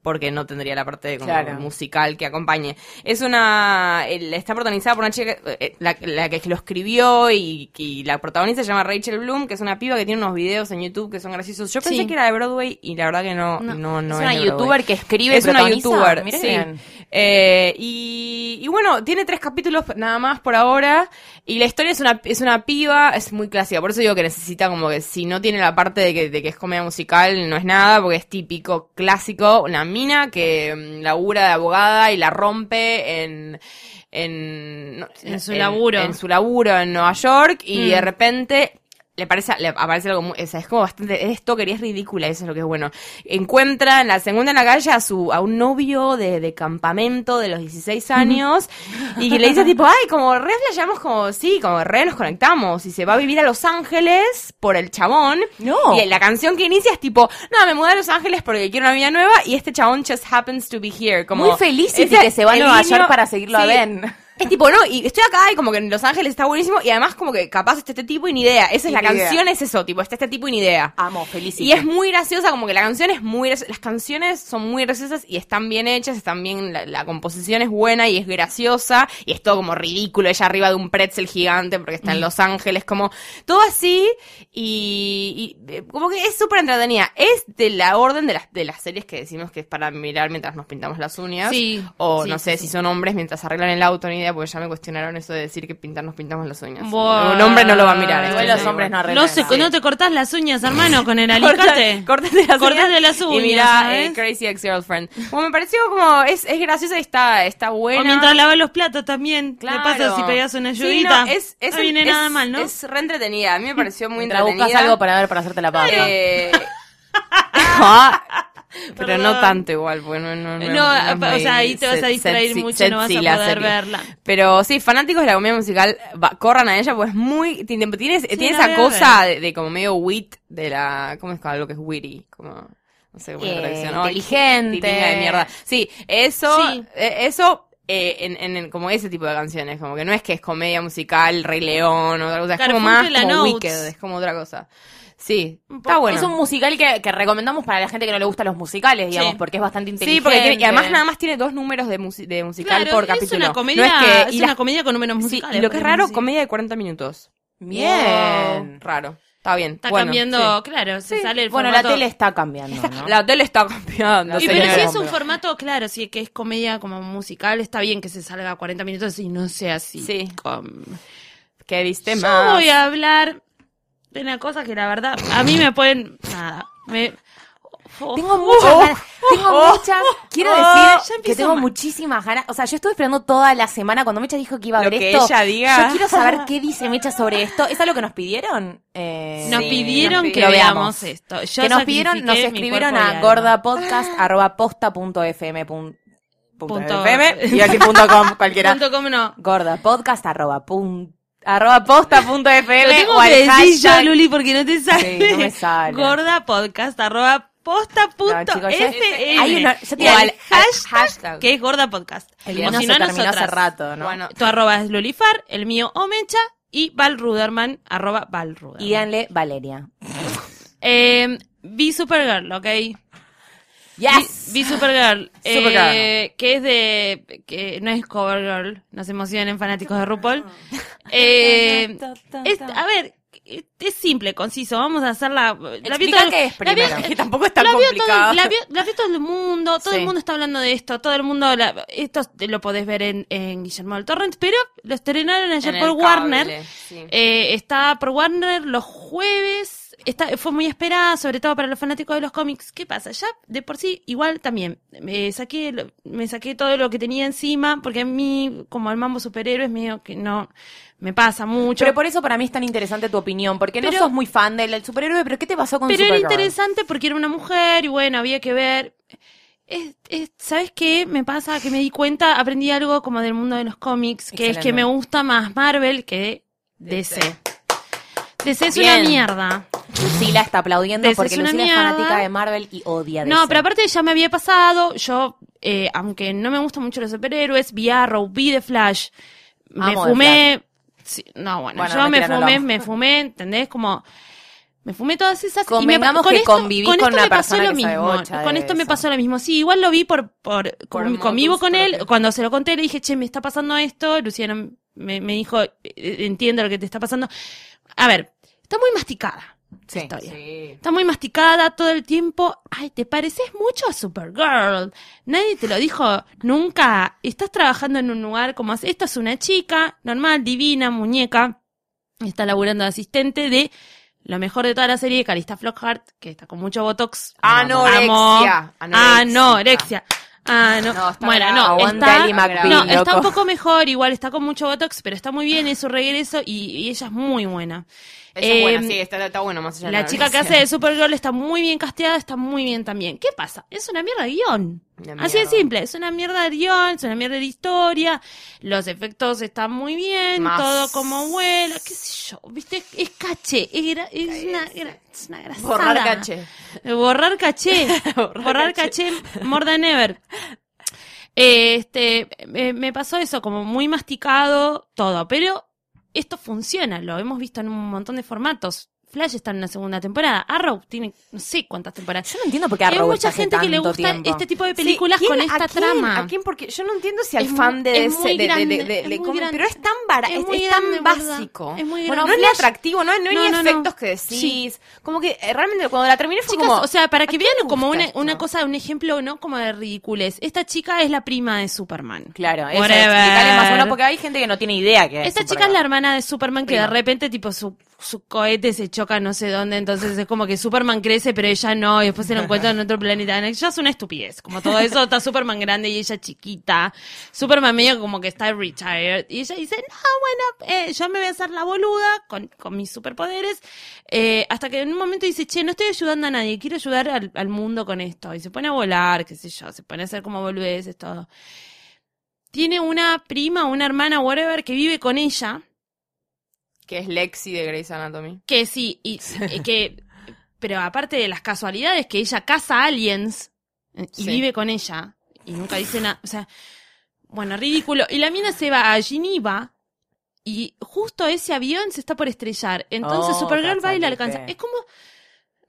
porque no tendría la parte como Claro. musical que acompañe. Es una... está protagonizada por una chica, eh, la, la que lo escribió y, y la protagonista se llama Rachel Bloom, que es una piba que tiene unos videos en YouTube que son graciosos. Yo pensé Sí. que era de Broadway y la verdad que no, no, no, es es una Broadway. youtuber que escribe Es una youtuber, sí. Eh, y, y bueno, tiene tres capítulos nada más por ahora. Y la historia es una, es una piba, es muy clásica. Por eso digo que necesita como que si no tiene la parte de que, de que es comedia musical, no es nada, porque es típico, clásico. Una mina que mm, labura de abogada y la rompe en... En, En su laburo. En su laburo en Nueva York y Mm. de repente le parece, le aparece algo muy, o sea, es como bastante, es stalker y es ridícula, eso es lo que es bueno. Encuentra en la segunda en la calle a su, a un novio de, de campamento de los 16 años y que le dice tipo, ay, como re flasheamos como, sí, como re nos conectamos y se va a vivir a Los Ángeles por el chabón. No. Y la canción que inicia es tipo, no, me mudé a Los Ángeles porque quiero una vida nueva y este chabón just happens to be here. Como, Muy feliz y que se va a Nueva York para seguirlo a Ben. Es tipo, no, y estoy acá y como que en Los Ángeles está buenísimo y además como que capaz está este tipo y ni idea. Esa es la idea. canción, es eso, tipo, está este tipo y ni idea. Amo, feliz. Y es muy graciosa, como que la canción es muy graci- Las canciones son muy graciosas y están bien hechas, están bien. La, la composición es buena y es graciosa. Y es todo como ridículo, ella arriba de un pretzel gigante porque está en Los Ángeles, como todo así. Y, y, eh, como que es súper entretenida. Es de la orden de las, de las series que decimos que es para mirar mientras nos pintamos las uñas. Sí, O sí, no sé sí, si son hombres mientras arreglan el auto, ni idea, porque ya me cuestionaron eso de decir que pintar nos pintamos las uñas. Buah. Un hombre no lo va a mirar. Esto los sí, hombres no arreglan. No, se, Sí. no te cortás las uñas, hermano, con el alicate. Córtate las Cortate uñas. las uñas, Y mira, eh, Crazy Ex-Girlfriend. Bueno, me pareció como, es, es graciosa y está, está buena. O mientras lavas los platos también. Claro. Le pasa si pegas una Sí, ayudita. no, es, es, no viene es- nada mal, ¿no? Es re entretenida. A mí me pareció muy Mientras entretenida. buscas algo para ver, para hacerte la paja. Eh, ah, pero Perdón. no tanto igual, porque no, no, no, No, es o muy sea, ahí te vas a distraer mucho no vas a poder verla. Pero sí, fanáticos de la comedia musical, va- corran a ella, pues es muy, tiene, tiene, esa cosa de, de como medio wit de la, ¿cómo es algo que es witty? Como, no sé cómo Eh, la traducción, ¿no? inteligente. Tilinga de mierda. Sí, eso, Sí. eh, eso, eh, en, en, en como ese tipo de canciones, como que no es que es comedia musical, Rey León o otra cosa, es como más como. Wicked, es como otra cosa. Sí, está bueno. Es un musical que, que recomendamos para la gente que no le gustan los musicales, digamos, Sí. porque es bastante inteligente. Sí, porque y además nada más tiene dos números de, musi- de musical Claro, por es capítulo. una comedia, no es que, es una comedia con números sí, musicales. y lo que es raro, comedia de 40 minutos. Bien. Raro. Está bien. Está bueno, cambiando, sí. claro, se Sí. sale el Bueno, la formato. tele está cambiando, ¿no? La tele está cambiando. Y pero si es un formato, claro, si que es comedia como musical, está bien que se salga a 40 minutos y no sea así. Sí. Com- ¿Qué diste Yo más? voy a hablar una cosa que la verdad, a mí me pueden, nada, me... Tengo muchas Oh, ganas. Tengo oh, muchas. Quiero oh, decir que tengo mal. muchísimas ganas. O sea, yo estuve esperando toda la semana cuando Mecha dijo que iba a Lo ver que esto. ella diga. Yo quiero saber qué dice Mecha sobre esto. ¿Es algo que nos pidieron? Eh, Nos Sí, pidieron nos que lo veamos esto. Yo que nos pidieron, nos escribieron a gordapodcast.posta.fm. pun- punto Punto- FM, y aquí punto com, cualquiera. Punto com no. Arroba pun- arroba posta.fm o al que decir yo, Luli, porque no te sale. Sí, no me sale. Gorda podcast, arroba posta.fm. hay una- yo te Y al- hashtag, hashtag. que es gorda podcast. El mío si se no, terminó hace rato, ¿no? Bueno, Tu arroba es Lulifar, el mío Omecha y Val Ruderman, arroba Val Ruderman. Y díganle Valeria. Eh, Be Supergirl, ¿ok? Yes. Be, Be Supergirl, eh, que es de... que no es Covergirl, no se emocionen fanáticos de RuPaul. Eh, es- a ver, es simple, conciso, vamos a hacer la... la vio todo- qué es la vio- primero, que tampoco es tan la vio todo- la, vio, la vio todo el mundo, todo Sí. el mundo está hablando de esto, todo el mundo, la- esto lo podés ver en, en Guillermo del Torrent, pero lo estrenaron ayer en por Warner. sí. Eh, está por Warner los jueves. Está, fue muy esperada, sobre todo para los fanáticos de los cómics. ¿Qué pasa? Ya de por sí, igual también. Me saqué, me saqué todo lo que tenía encima, porque a mí, como el mambo superhéroes, medio que no me pasa mucho. Pero por eso para mí es tan interesante tu opinión, porque no sos muy fan del, del superhéroe, pero ¿qué te pasó con Pero era interesante porque era una mujer y bueno, había que ver. Es- es- ¿Sabes qué me pasa? Que me di cuenta, aprendí algo como del mundo de los cómics, que es que me gusta más Marvel que DC. DC es Bien. una mierda. Lucila está aplaudiendo porque Lucila es fanática de Marvel y odia DC. No, pero aparte ya me había pasado, yo, eh, aunque no me gustan mucho los superhéroes, vi Arrow, vi The Flash, me Amo fumé, sí, no, bueno, Bueno, yo me no fumé, me fumé, ¿entendés? Como, me fumé todas esas y me, Convengamos con que esto, con con esto una me pasó persona lo mismo, de con esto me pasó lo mismo, sí, igual lo vi por, por, Por con- convivo con él, cuando se lo conté le dije, che, me está pasando esto, Luciano me, me dijo, eh, entiendo lo que te está pasando, a ver, está muy masticada. Sí. historia. Sí. Está muy masticada todo el tiempo. Ay, te pareces mucho a Supergirl. Nadie te lo dijo nunca. Estás trabajando en un lugar como. Esta es una chica normal, divina, muñeca. Está laburando de asistente de lo mejor de toda la serie, Calista Flockhart, que está con mucho botox. Anorexia. Amo. Anorexia. Ah, no. No, está bueno, no, está, no, está un poco mejor, igual está con mucho botox, pero está muy bien, es su regreso y, y ella es muy buena. Ella es buena, Eh, sí, está, está bueno más allá de la chica que hace de Supergirl está muy bien casteada, está muy bien también. ¿Qué pasa? Es una mierda de guion. Así de simple, es una mierda de guion, es una mierda de historia, los efectos están muy bien, Más. todo como vuela, qué sé yo, viste, es caché, es, gra- es una, gra- es una grasada. Borrar caché. Borrar caché. Borrar, caché. more than ever. Eh, Este, me pasó eso, como muy masticado todo, pero esto funciona, lo hemos visto en un montón de formatos. Flash está en una segunda temporada. Arrow tiene no sé cuántas temporadas. Yo no entiendo por qué Hay Arrow mucha está hace gente que le gusta tiempo. este tipo de películas Sí, ¿quién- con esta a quién- trama. ¿A quién? Porque yo no entiendo si al Es fan de es ese, muy de, de- grande, es grande. pero es tan barato, Es es, es tan grande, básico. Es muy Bueno, grande. no es Flash- atractivo, no, no hay ni efectos que decís. Como que eh, realmente cuando la terminé fue Chicas, como... o sea, para que ¿a quién vean como una, esto? una cosa, un ejemplo, ¿no? Como de ridiculez. Esta chica es la prima de Superman. Claro, eso, más o menos porque hay gente que no tiene idea que es Esta chica es la hermana de Superman que de repente, tipo, su, cohete se choca no sé dónde, entonces es como que Superman crece, pero ella no, y después se lo encuentra en otro planeta. Ella es una estupidez, como todo eso, está Superman grande y ella chiquita. Superman medio como que está retired. Y ella dice, no, bueno, eh, yo me voy a hacer la boluda con, con mis superpoderes. Eh, hasta que en un momento dice, che, no estoy ayudando a nadie, quiero ayudar al, al mundo con esto. Y se pone a volar, qué sé yo, se pone a hacer como boludeces, todo. Tiene una prima, una hermana, whatever, que vive con ella. Que es Lexi de Grey's Anatomy. Que sí, y, y que, pero aparte de las casualidades, que ella caza aliens eh, y Sí. vive con ella y nunca dice nada, o sea, bueno, ridículo. Y la mina se va a Geneva y justo ese avión se está por estrellar. Entonces Oh, Supergirl va y la alcanza. Es como,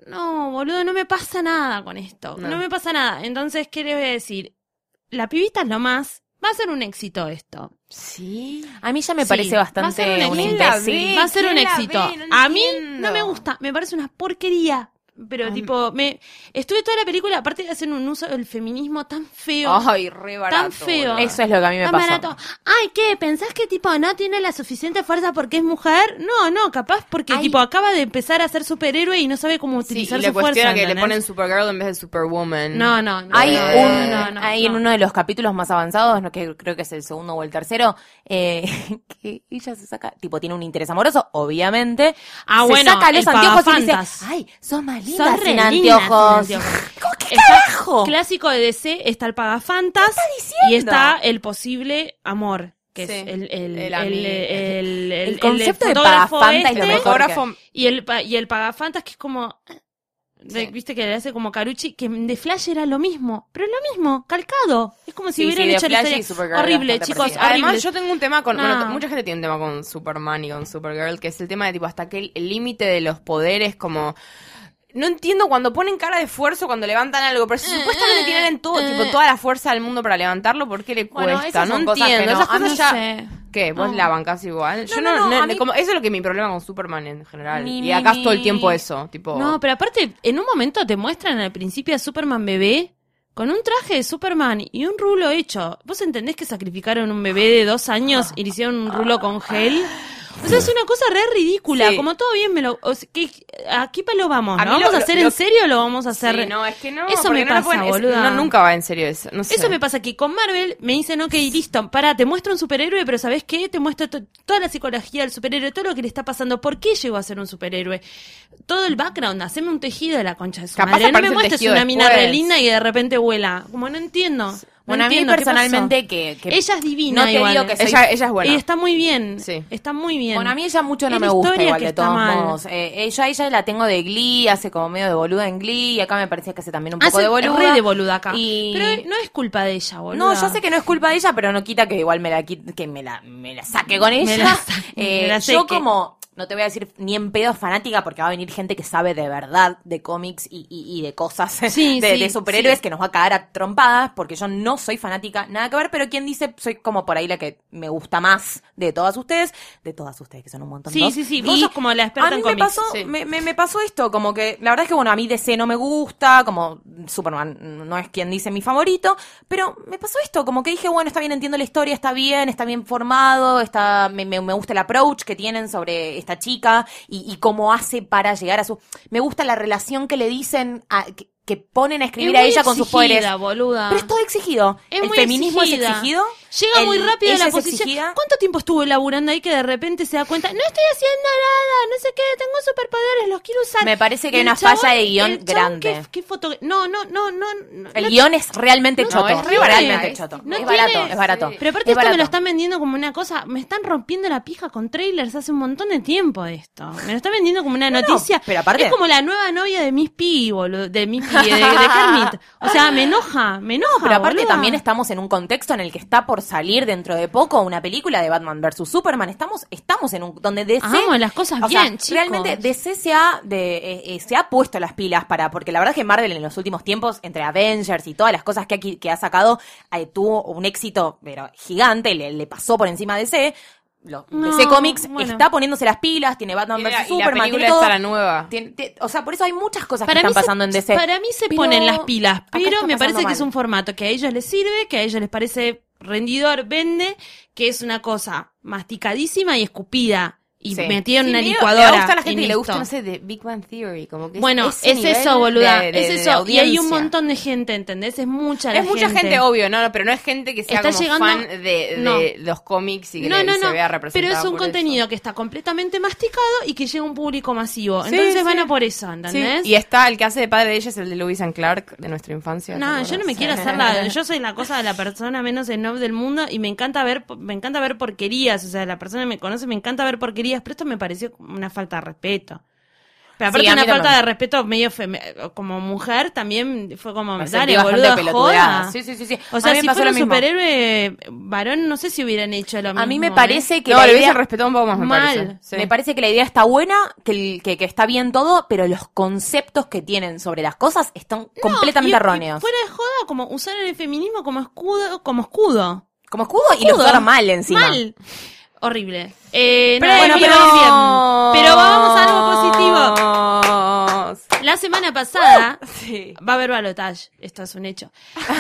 no, boludo, no me pasa nada con esto. No. No. me pasa nada. Entonces, ¿qué le voy a decir? La pibita es lo más. Va a ser un éxito esto. Sí. A mí ya me Sí, parece va a ser bastante un un éxito. Va a ser ¿quién un éxito. a mí no me gusta, me parece una porquería. Pero tipo, me estuve toda la película, aparte de hacer un uso del feminismo tan feo. Ay, re barato. Tan feo. Eso es lo que a mí me tan pasó. barato. Ay, ¿qué? ¿Pensás que tipo no tiene la suficiente fuerza porque es mujer? No, no, capaz porque Ay. tipo acaba de empezar a ser superhéroe y no sabe cómo Sí, utilizar y le su fuerza. cuestiona que le ¿entendés? ponen Supergirl en vez de Superwoman. No, no, no. Hay, no, un, no, no, hay no. en uno de los capítulos más avanzados, no, que creo que es el segundo o el tercero, eh, que ella se saca, tipo, tiene un interés amoroso, obviamente. Ah, se bueno, saca los anteojos y dice, ay, sos más Sos sin anteojos. sin anteojos. ¿Cómo, ¿Qué Está- carajo? Clásico de DC está el pagafantas diciendo? y está el posible amor, que Sí. es el, el, El el, el, el- El el concepto de fotógrafo pagafanta es lo este, mejor. Y el, y el pagafantas que es como de- Sí. viste que le hace como Carucci, que de Flash era lo mismo, pero es lo mismo, calcado. Es como si Sí, hubieran sí, hecho la historia. Horrible, chicos, horrible. Además, yo tengo un tema con. No. Bueno, mucha gente tiene un tema con Superman y con Supergirl, que es el tema de tipo hasta que el límite de los poderes, como. No entiendo cuando ponen cara de esfuerzo cuando levantan algo, pero si supuestamente tienen todo, tipo, toda la fuerza del mundo para levantarlo, ¿por qué le Bueno, cuesta? esas no son cosas que entiendo. no- Esas cosas ya. sé. ¿Qué? ¿Vos No. la bancás igual? Yo no, no, no, mí- como- eso es lo que mi problema con Superman en general. Ni, y ni, acá es todo el tiempo eso, tipo. No, pero aparte, en un momento te muestran al principio a Superman bebé con un traje de Superman y un rulo hecho. ¿Vos entendés que sacrificaron un bebé de dos años y le hicieron un rulo con gel? O sea, es una cosa re ridícula. Sí. Como todo bien me lo... o sea, ¿qué- ¿A qué palo vamos? A ¿Lo vamos a hacer lo- en serio o lo vamos a hacer...? Sí, no, es que no. Eso me no pasa, pueden- es- boluda. no, nunca va en serio eso. No sé. Eso me pasa que con Marvel me dicen, ok, listo, para, te muestro un superhéroe, pero ¿sabes qué? Te muestro to- toda la psicología del superhéroe, todo lo que le está pasando, por qué llegó a ser un superhéroe, todo el background, haceme un tejido de la concha de su Capaz madre. No me muestres una mina re linda y de repente vuela. Como no entiendo. No Bueno, a mí entiendo, ¿qué personalmente que, que- Ella es divina No te igual. digo que soy- Ella, ella es buena. Y está muy bien. Sí. Está muy bien. Bueno, a mí ella mucho no Es me gusta igual que de todos mal. modos. Eh, ella, ella la tengo de Glee, hace como medio de boluda en Glee, y acá me parece que hace también un poco Hace de boluda. re de boluda acá. Y- Pero no es culpa de ella, boludo. No, yo sé que no es culpa de ella, pero no quita que igual me la que me la, me la saque con ella. la saque, Eh, me la yo seque. como, no te voy a decir ni en pedo fanática, porque va a venir gente que sabe de verdad de cómics y, y- y de cosas Sí, de, sí, de superhéroes sí. que nos va a cagar a trompadas, porque yo no soy fanática, nada que ver, pero quien dice, soy como por ahí la que me gusta más de todas ustedes, de todas ustedes, que son un montón. Sí, dos. sí, sí, vos Y sos como la experta a mí en me pasó, me, me- me pasó esto, como que la verdad es que bueno, a mí DC no me gusta, como Superman no es quien dice mi favorito, pero me pasó esto, como que dije, bueno, está bien, entiendo la historia, está bien, está bien formado, está, me- me gusta el approach que tienen sobre esta chica y, y cómo hace para llegar a su... Me gusta la relación que le dicen, a- que, que ponen a escribir Es a ella con sus poderes. boluda. Pero es todo exigido. Es el feminismo exigida. es exigido. Llega el- muy rápido a la posición. exigida. ¿Cuánto tiempo estuvo laburando ahí que de repente se da cuenta? No estoy haciendo nada, no sé qué, tengo superpoderes, los quiero usar. Me parece que hay una falla chabón- de guion grande. ¿qué, qué foto... No, no, no, no. no El no- guion es realmente no, choto. es re realmente choto. No es tiene- barato, es barato. sí. Pero aparte Es esto me lo están vendiendo como una cosa, me están rompiendo la pija con trailers hace un montón de tiempo esto. Me lo están vendiendo como una No, no, noticia. pero aparte- Es como la nueva novia de Miss Piggy, boludo, de Miss Piggy, de, de Kermit. O sea, me enoja, me enoja, Pero aparte boluda. también estamos en un contexto en el que está por salir dentro de poco una película de Batman vs Superman. Estamos, estamos en un donde DC Hagamos las cosas sea, bien, chicos. Realmente DC se ha de, eh, eh, se ha puesto las pilas para porque la verdad es que Marvel en los últimos tiempos entre Avengers y todas las cosas que que ha sacado eh, tuvo un éxito pero gigante, le, le pasó por encima de DC. Lo- No, DC Comics bueno. está poniéndose las pilas, tiene Batman vs la- y la Superman, película tiene todo. está la nueva. Tiene- o sea, por eso hay muchas cosas Para que mí están se- pasando en DC. Para mí se Pero ponen las pilas, pero me parece que es un formato que a ellos les sirve, que a ellos les parece rendidor, vende, que es una cosa masticadísima y escupida y Sí. metida en Sí, una licuadora. Le gusta a la gente y le gusta, no sé, de Big Bang Theory. Como que Bueno, es eso, boluda, de- de- es de eso. Y hay un montón de gente, ¿entendés? Es mucha la Es mucha gente, obvio, no, no, pero no es gente que sea Está como llegando- fan de, No. los cómics y que no, no, se vea pero representado es un por contenido eso. que está completamente masticado y que llega a un público masivo. Sí, Entonces van a por eso, Sí, ¿entendés? Y está el que hace de padre de ella, es el de Lewis and Clark de nuestra infancia. ¿te No, yo no me quiero hacer la, yo soy la cosa de la persona menos snob del mundo y me encanta ver, me encanta ver porquerías, o sea, la persona que me conoce me encanta ver porquerías, pero esto me pareció como una falta de respeto. Pero aparte Sí, una falta también. de respeto medio feme- como mujer también fue como, Me dale, boludo, joda. Sí, sí, sí, sí. O A sea, si pasó fuera un mismo. superhéroe varón, no sé si hubieran hecho lo mismo. A mí me ¿eh? parece que No, la le idea- respetado un poco más, me Mal. parece. Sí. Me parece que la idea está buena, que, el- que, que está bien todo, pero los conceptos que tienen sobre las cosas están completamente Y- y erróneos. fuera de joda, como usar el feminismo como escudo, como escudo. Como escudo y lo usaron mal encima. Mal. Horrible. Eh, Pero, nada, pero... bien. Pero vamos a algo positivo. La semana pasada Sí. va a haber balotage. Esto es un hecho.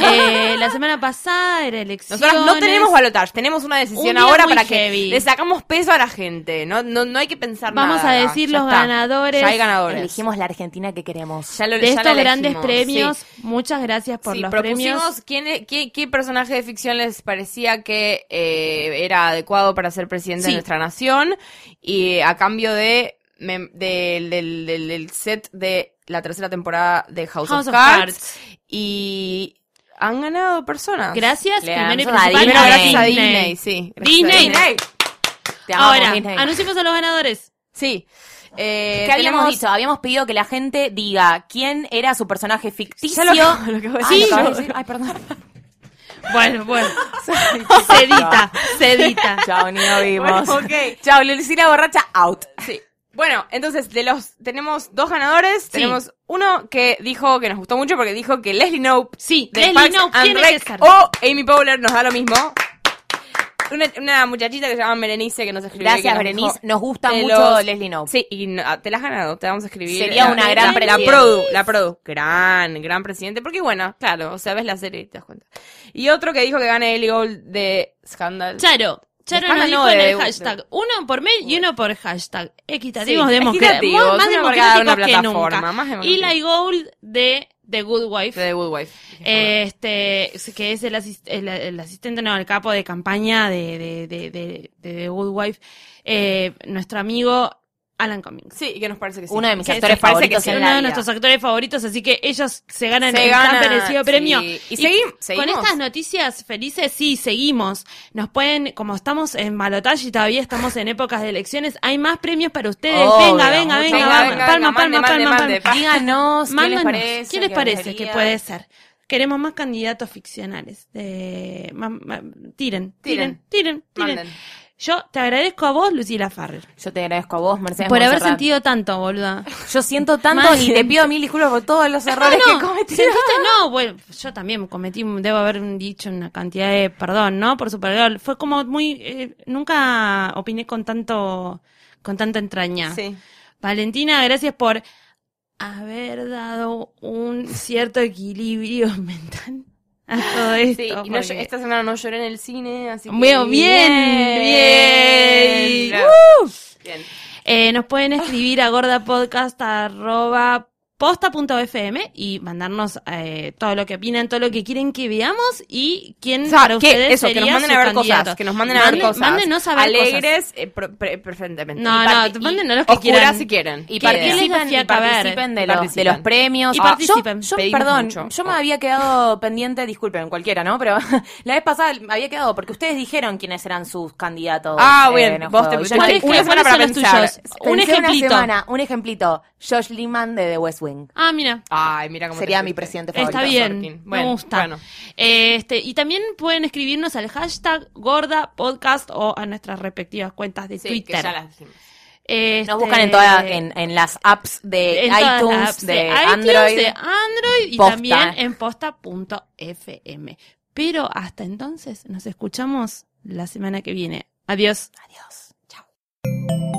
Eh, la semana pasada era elecciones. Nosotros no tenemos balotage, tenemos una decisión Un ahora para que le sacamos peso a la gente. No, no, no hay que pensar Vamos nada. a acá. decir Ya los está. ganadores Ya hay ganadores. Elegimos la Argentina que queremos. Ya lo- de ya estos la grandes premios. sí. Muchas gracias por Sí, los propusimos premios. quién e- qué, qué personaje de ficción les parecía que eh, era adecuado para ser presidente Sí. de nuestra nación y a cambio de, del- del, del- del set de la tercera temporada de House, House of, of Cards, Cards. y han ganado personas. Gracias, Le primero y a principal, Primero Disney. gracias a Disney, sí. a Disney. Disney. Te amamos, Ahora, Disney. anunciemos a los ganadores. Sí. Eh, ¿Qué habíamos tenemos- dicho? Habíamos pedido que la gente diga quién era su personaje ficticio. Ya lo- lo que vos Ay, decís. ¿lo acabas de decir? Ay, perdón. Bueno, bueno. Sedita, sedita. Chao, ni lo vimos. Bueno, ok. Chao, Lucila borracha, out. Sí. Bueno, entonces de los tenemos dos ganadores. Tenemos uno que dijo que nos gustó mucho porque dijo que Leslie Knope Sí, de Leslie Knope and tiene Rec o Amy Powler nos da lo mismo. Una, una muchachita que se llama Berenice que nos escribió. Gracias, nos Berenice. Nos gusta mucho los- Leslie Knope. Sí, y no- te la has ganado, te vamos a escribir. Sería La- una gran la, presidente. produ, la produ, gran, gran presidente, porque bueno, claro, o sea, ves la serie y te das cuenta. Y otro que dijo que gane Ellie Gold de Scandal. Charo. Charo nos dijo en el hashtag. Uno por mail y uno por hashtag. Equitativos, Sí, democráticos. Más una democráticos que nunca. más democrático. Y la Gold de The Good Wife. de The Good Wife. Este, que es el, asis- el, el asistente, no, el capo de campaña de, de, de, de, de The Good Wife, eh, nuestro amigo Alan Cummings. Sí, y que nos parece que sí. Uno de mis Que actores favoritos que en la uno de nuestros actores favoritos, así que ellos se ganan Se el gana, tan merecido sí. premio. Y segui- con seguimos. estas noticias felices, sí, seguimos. Nos pueden, como estamos en balotaje y todavía estamos en épocas de elecciones, hay más premios para ustedes. Obvio, venga, venga, venga. Venga, palma, venga, palma, palma, palma. mande. Díganos qué les parece. ¿Qué les parece que puede ser? Queremos más candidatos ficcionales. De... ma- ma- Tiren, tiren, tiren, tiren. Yo te agradezco a vos, Lucila Farrer, Yo te agradezco a vos, Mercedes por haber sentido tanto, boluda. Yo siento tanto Más y te pido mil disculpas por todos los errores no, que cometí. ¿Sentiste? No, bueno, yo también cometí, debo haber dicho una cantidad de perdón, ¿no? Por Supergirl. Fue como muy, eh, nunca opiné con tanto, con tanta entraña. Sí. Valentina, gracias por haber dado un cierto equilibrio mental a todo esto. Sí, y no, porque- esta semana no lloré en el cine, así que... Bueno, bien, bien. Bien. Uh. Bien. Eh, nos pueden escribir a gordapodcast.posta.fm y mandarnos eh, todo lo que opinan, todo lo que quieren que veamos y quién O sea, para que ustedes eso, que sería nos manden su a ver candidato. cosas, que nos manden a ver cosas. Mándenos a ver Alegres, eh, pre- pre- preferentemente. No, no, mándenos los que quieran. si quieren. Y ¿Qué- participen, y participen de los, participen. de los premios. Y Ah, participen. Yo, yo, perdón, mucho. yo me había quedado pendiente, disculpen, cualquiera, ¿no? Pero la vez pasada me había quedado porque ustedes dijeron quiénes eran sus candidatos. Ah, eh, el vos te Y yo pusiste ¿Cuál dije, es una que- semana ¿Cuáles para son los pensar. tuyos? Un ejemplito. semana, un ejemplito. Josh Liman de The West Ah, mira. Ay, mira cómo te Sería mi presidente favorito. Está bien, Sorkin. me gusta. bueno. Este, y también pueden escribirnos al hashtag Gorda Podcast o a nuestras respectivas cuentas de Sí, Twitter. que ya las decimos. Este, Nos buscan en, toda, en, en las apps de en todas iTunes, apps de, iTunes, Android. de Android y Posta. también en posta.fm. Pero hasta entonces nos escuchamos la semana que viene. Adiós. Adiós. Chao.